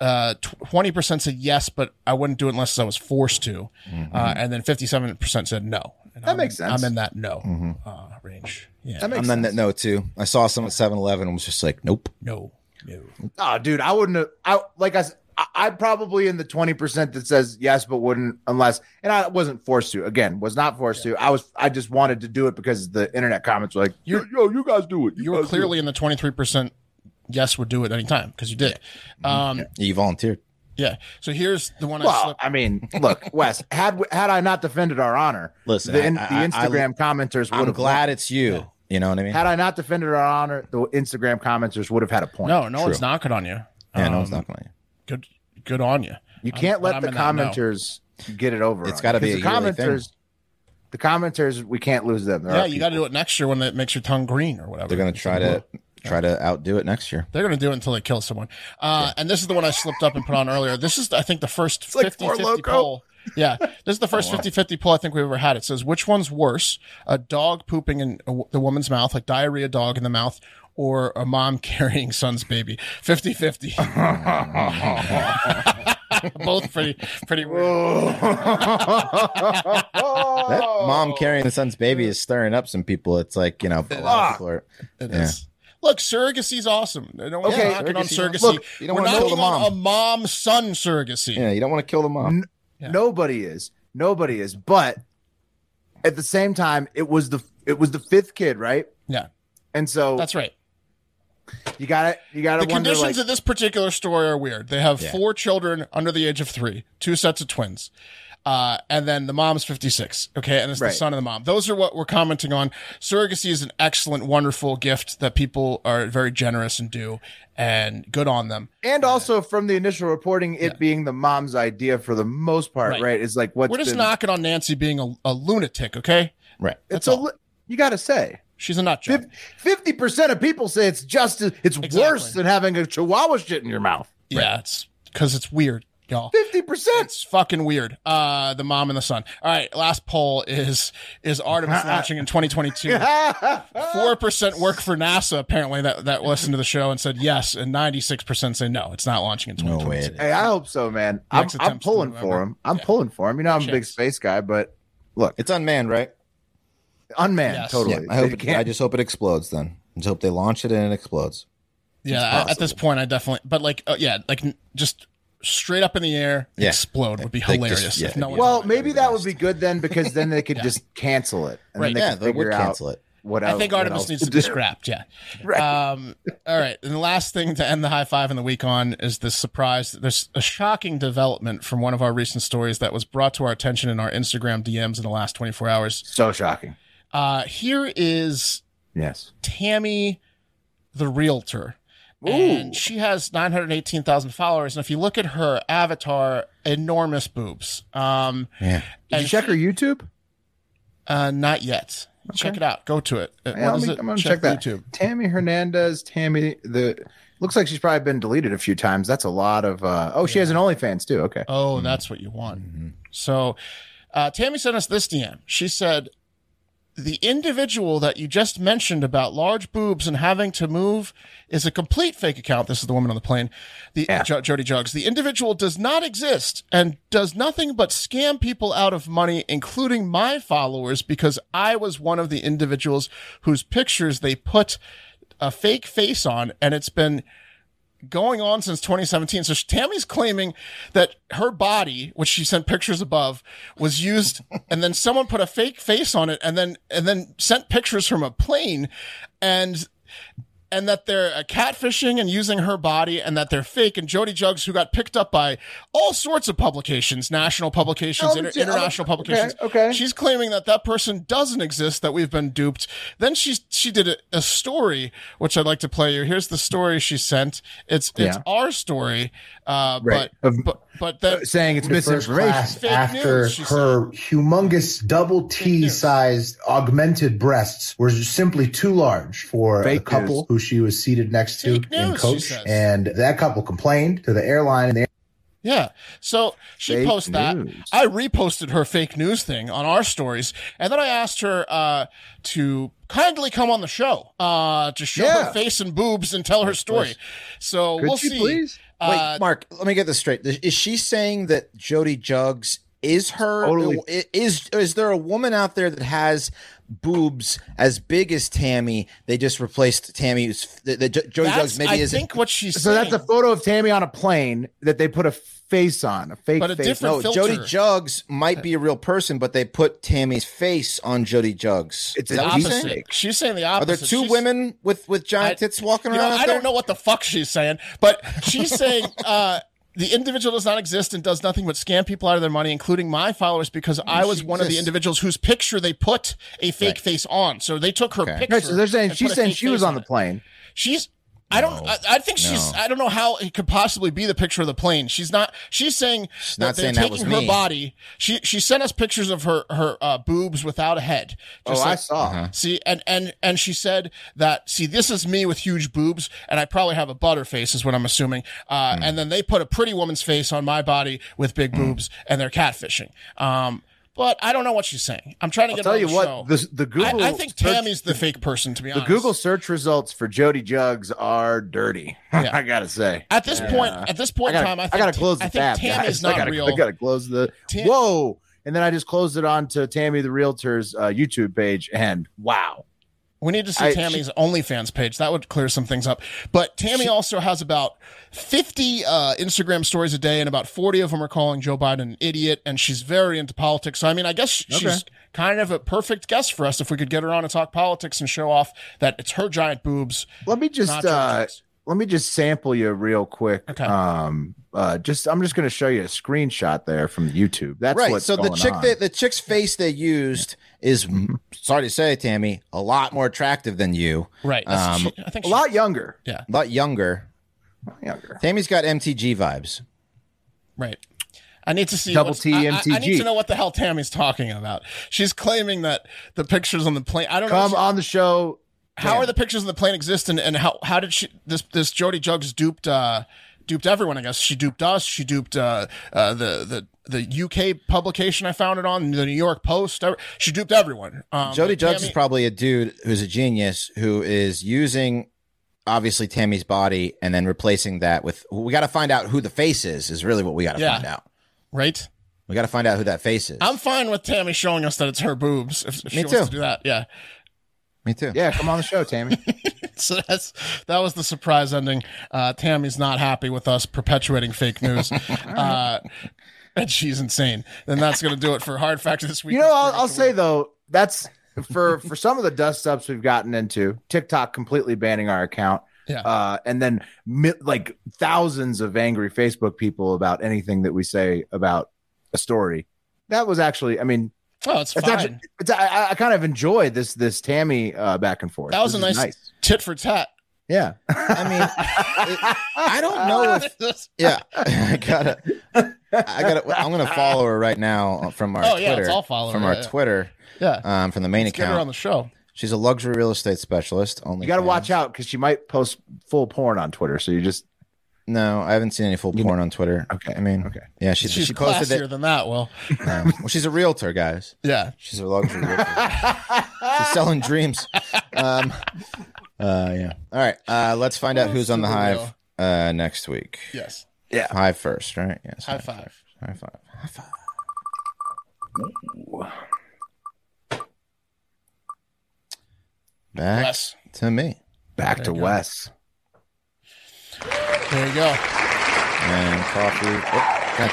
Uh, 20% said yes, but I wouldn't do it unless I was forced to. Uh, and then 57% said no. And Mm-hmm. That I'm- makes sense. I'm in that no Mhm. uh, range. Yeah. That makes I'm in that no too. I saw some at 7-Eleven and was just like, nope. No. No. Oh, dude, I wouldn't have. I like I. s- I- I'm probably in the twenty percent that says yes, but wouldn't unless. And I wasn't forced to. Again, was not forced to. I was. I just wanted to do it because the internet comments were like, "Yo, yo, you guys do it." You were clearly in the 23% yes would do it anytime because you did. Um, You volunteered. yeah. So here's the one I Well, slipped. I mean, look, *laughs* Wes. Had had I not defended our honor, Listen, the, I- in- I- the I- Instagram commenters would I'm have. glad it's you. You know what I mean? Had I not defended our honor, the Instagram commenters would have had a point. No, no True. one's knocking on you. yeah, no, it's Um, not going to. Good, good on you. You can't but let I'm the in that no. commenters get it over. It's gotta be a the yearly thing. commenters. The commenters, we can't lose them. There Yeah, you got to do it next year when it makes your tongue green or whatever. They're going to try to try to outdo it next year. They're going to do it until they kill someone. Uh, And this is the one I slipped up and put on earlier. This is, I think, the first like 50 Four 50 Loko. poll. Yeah. This is the *laughs* first 50 50 poll I think we've ever had. It says, which one's worse? A dog pooping in a, the woman's mouth, like diarrhea dog in the mouth, or a mom *laughs* carrying son's baby? 50 50. *laughs* Both pretty, pretty weird. That mom carrying the son's baby is stirring up some people. It's like you know, a lot of people are. It Yeah. is. Look, surrogacy's awesome. No one's Okay, knocking on surrogacy. Look, you don't We're wanna kill knocking the on mom. a mom-son surrogacy. Yeah, you don't want to kill the mom. Yeah. Nobody is. Nobody is. But at the same time, it was the it was the fifth kid, right? Yeah, And so that's right. you got it. You got it. The wonder. conditions Like, of this particular story are weird. They have Yeah. four children under the age of three, two sets of twins. Uh, and then the mom's 56. Okay. And it's the son of the mom. Those are what we're commenting on. Surrogacy is an excellent, wonderful gift that people are very generous and do, and good on them. and also from the initial reporting, it being the mom's idea for the most part, Right. right? Is like what we're just been, knocking on Nancy being a, a lunatic. Okay. Right. It's That's a all. li- you got to say. She's a nut job. Fifty percent of people say it's just it's Exactly. worse than having a chihuahua shit in your mouth. Yeah. It's because it's weird, y'all. Fifty percent. It's fucking weird. Uh, the mom and the son. All right, last poll is is Artemis *laughs* launching in 2022? *laughs* Four percent work for NASA. Apparently, that that listened to the show and said yes, and 96 percent say no. It's not launching in No 2022. way. Hey, I hope so, man. I'm, I'm pulling for him. I'm Yeah. pulling for him. You know, I'm a big space guy, but look, It's unmanned, right? unmanned, Yes. totally. Yeah, I hope. They It, I just hope it explodes. Then I just hope they launch it and it explodes. Yeah, at- at this point, I definitely. But like, uh, yeah, like just straight up in the air, Yeah. explode would be Like, just- hilarious. yeah, if no one. well, maybe that would be good then because then they could Yeah. just cancel it and Right. then they Yeah, could they would figure out cancel it. what I think Artemis needs to be scrapped. Yeah. *laughs* Right. Um, all right. And the last thing to end the Hive Five in the week on is this surprise. There's a shocking development from one of our recent stories that was brought to our attention in our Instagram DMs in the last 24 hours. So shocking. Uh, here is Yes. Tammy, the realtor. Ooh. And she has 918,000 followers. And if you look at her avatar, enormous boobs. Um, Yeah. Did you check her YouTube? uh, not yet. Check it out. Go to it. Uh, Yeah, is me- it? I'm gonna check, the that. YouTube. Tammy Hernandez. Tammy the looks like she's probably been deleted a few times. That's a lot of. uh Oh, she has an OnlyFans too. Okay. Oh, that's what you want. So, uh, Tammy sent us this DM. She said, the individual that you just mentioned about large boobs and having to move is a complete fake account. This is the woman on the plane, the Jo- Jodie Juggz. The individual does not exist and does nothing but scam people out of money, including my followers, because I was one of the individuals whose pictures they put a fake face on, and it's been going on since 2017. So Tammy's claiming that her body, which she sent pictures above, was used, and then someone put a fake face on it, and then and then sent pictures from a plane, and and that they're uh, catfishing and using her body, and that they're fake. And Jodie Juggz, who got picked up by all sorts of publications, national publications, Oh, inter- yeah, international okay, publications. okay. She's claiming that that person doesn't exist, that we've been duped. Then she she did a, a story, which I'd like to play you. Here's the story she sent. It's it's Yeah. our story, uh, Right. but but but then saying it's the first misinformation. class Fake after news, she her humongous double T sized augmented breasts were simply too large for Fake the couple news. who she was seated next to Fake in news, coach. And that couple complained to the airline and the Yeah. So she Fake posted that. news. I reposted her fake news thing on our stories. And then I asked her uh, to kindly come on the show uh, to show Yeah. her face and boobs and tell her story. So Could we'll see. please? Wait, Uh, Mark, let me get this straight. Is she saying that Jodie Juggz is her? Totally. Is is there a woman out there that has boobs as big as Tammy? They just replaced Tammy's. The, the, Jodie that's, Juggz maybe I isn't. think what she's So saying. that's a photo of Tammy on a plane that they put a face on, a fake But a face. different no, filter. Jodie Juggz might be a real person, but they put Tammy's face on Jodie Juggz. It's the she's opposite. saying? She's saying the opposite. Are there two She's- women with with giant I- tits walking you know, around? out I there? don't know what the fuck she's saying, but she's saying *laughs* uh, the individual does not exist and does nothing but scam people out of their money, including my followers, because I was she one of the individuals whose picture they put a fake Right. face on. So they took her Okay. picture. Right, so they're saying she's saying she was face on the it. plane. She's. I don't. I, I think she's. no. I don't know how it could possibly be the picture of the plane. She's not. She's saying She's that not they're that taking was her me. body. She she sent us pictures of her her uh, boobs without a head. Oh, Just I saw. Uh-huh. See, and and and she said that. See, this is me with huge boobs, and I probably have a butter face, is what I'm assuming. Uh, Hmm. And then they put a pretty woman's face on my body with big boobs, and they're catfishing. Um, but I don't know what she's saying. I'm trying to I'll get. tell you the what, show. the the Google I, I think search- Tammy's the fake person. To be the honest, Google search results for Jodie Juggz are dirty. *laughs* Yeah. I gotta say. At this point, at this point I gotta, time, I, I gotta close the I think tab. Tammy's guys. I not gotta, real. I gotta close the. Tam- Whoa! And then I just closed it on to Tammy the Realtor's uh, YouTube page, and wow, We need to see I- Tammy's OnlyFans page. That would clear some things up. But Tammy also has about 50 uh, Instagram stories a day, and about 40 of them are calling Joe Biden an idiot, and she's very into politics. So, I mean, I guess Okay. she's kind of a perfect guest for us if we could get her on to talk politics and show off that it's her giant boobs. let me just uh. Let me just sample you real quick. Okay. Um, uh, just I'm just gonna show you a screenshot there from YouTube. That's right. What's So the chick on. that the chick's face they used is sorry to say, Tammy, a lot more attractive than you. Right. That's- Um, she- I think a she- lot younger. Yeah. a lot younger. Younger. Tammy's got MTG vibes. Right. I need to see Double what's- T I- I- I, MTG. need to know what the hell Tammy's talking about. She's claiming that the pictures on the plane. I don't know. Come if she- on the show. How are the pictures of the plane exist and, and how how did she this this Jodie Juggz duped uh duped everyone I guess she duped us she duped uh, uh the the the UK publication I found it on the New York Post she duped everyone um, Jodie but Juggz is probably a dude who's a genius who is using obviously Tammy's body and then replacing that with we got to find out who the face is is really what we got to Yeah. find out. right We got to find out who that face is. I'm fine with Tammy showing us that it's her boobs if, if she Me wants too. to do that yeah Me too. Yeah, come on the show, Tammy. *laughs* so that's that was the surprise ending uh Tammy's not happy with us perpetuating fake news *laughs* uh and she's insane then that's gonna do it for hard factor this week You know, I'll, I'll say though, that's for for some of the dust ups we've gotten into. TikTok completely banning our account. Yeah. Uh, and then like thousands of angry Facebook people about anything that we say about a story. That was actually, I mean, oh it's it's fine actually, it's, I, I kind of enjoy this this Tammy uh, back and forth. that was a This is nice, tit for tat Yeah. I mean, it- I don't *laughs* know if yeah, I gotta, I gotta. I'm gonna follow her right now from our Oh, Twitter. yeah, let's all follow from her, our yeah. Twitter. Yeah. um, from the main Let's get her account. on the show. She's a luxury real estate specialist. Only You got to watch out because she might post full porn on Twitter. So you just No, I haven't seen any full porn on Twitter. Okay, I mean, okay. Yeah, she She's she posted classier it. than that. Well, Um, well, she's a realtor, guys. *laughs* yeah. She's a luxury realtor. She's selling dreams. *laughs* Um, uh, yeah. All right. Uh, let's find out who's on the hive uh, next week. Yes. Yeah. Hive first, right? Yes. High five. High five. High five. Back Wes. to me. Back There to you go. Wes. There you go. And coffee. Oh, that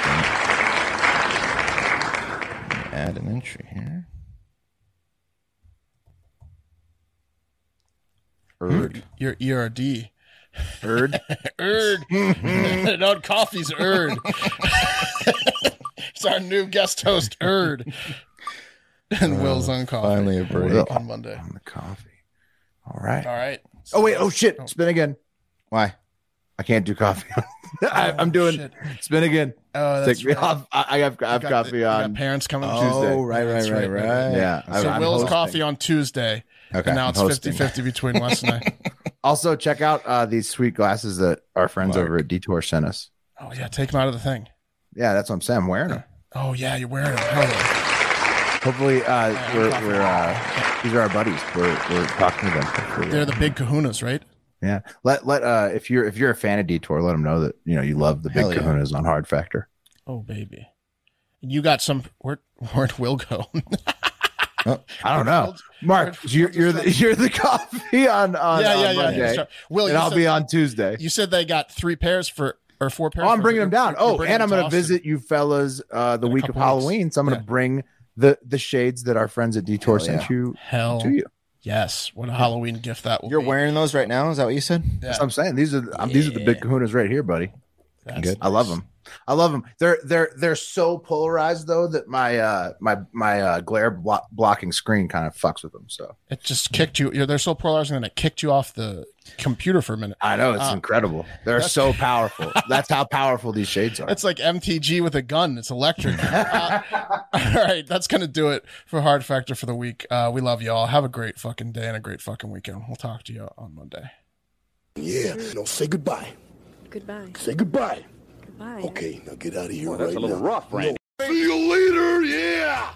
thing. Add an entry here. Erd. Your ERD. Erd. Erd. no, coffee's Erd. it's our new guest host, Erd. And Will's on coffee. Finally a break. Will. on Monday. On the coffee. All right. All right. Oh wait. Oh shit. Oh. Spin again. Why? I can't do coffee. *laughs* I, I'm doing shit. spin again. Oh, that's Take right. off. I, I have I have the- coffee got on parents coming Oh, Tuesday. Oh, right, right, That's right, right. Yeah. I- So I'm Will's hosting. coffee on Tuesday. Okay, And now I'm it's hosting. 50 50 between Wes and I. *laughs* *laughs* Also, check out uh, these sweet glasses that our friends Mark. over at Detour sent us. Oh, yeah. Take them out of the thing. Yeah, that's what I'm saying. I'm wearing them. Oh, yeah. You're wearing them. Hell yeah. Hopefully, uh, I'm we're, we're uh, these are our buddies. We're we're talking to them. They're the big kahunas, right? Yeah. Let let uh, if you're if you're a fan of Detour, let them know that you know you love the big Hell yeah. Kahunas on Hard Factor. Oh, baby. You got some. Where, where'd Will go? *laughs* I don't know, Mark. You're you're the, *laughs* you're the coffee on on, Yeah, on yeah, yeah, Monday, yeah. Will, and I'll be on Tuesday. you said they got three pairs for, or four pairs. Oh, I'm bringing them down. Oh, and I'm going to Austin. visit you fellas uh, the week of couple weeks. Halloween. So I'm going to Yeah. bring the the shades that our friends at Detour Hell sent yeah. you Hell to you. Yes. What a Halloween gift that will You're be. wearing those right now? Is that what you said? Yeah. That's what I'm saying. These are um, these are the big Kahunas right here, buddy. That's Good. I love them. I love them. They're they're they're so polarized though that my uh my my uh, glare blo- blocking screen kind of fucks with them. So It just kicked you. They're so polarizing and it kicked you off the computer for a minute. I know it's Uh, incredible. They're so *laughs* powerful. That's how powerful these shades are. It's like MTG with a gun. It's electric. *laughs* Uh, *laughs* all right, that's gonna do it for Hard Factor for the week. Uh, we love y'all. Have a great fucking day and a great fucking weekend. We'll talk to you on Monday. Yeah, no, say goodbye. Goodbye. Say goodbye. Bye. Okay, now get out of here oh, right. That's a little rough, Randy. No. See you later. Yeah.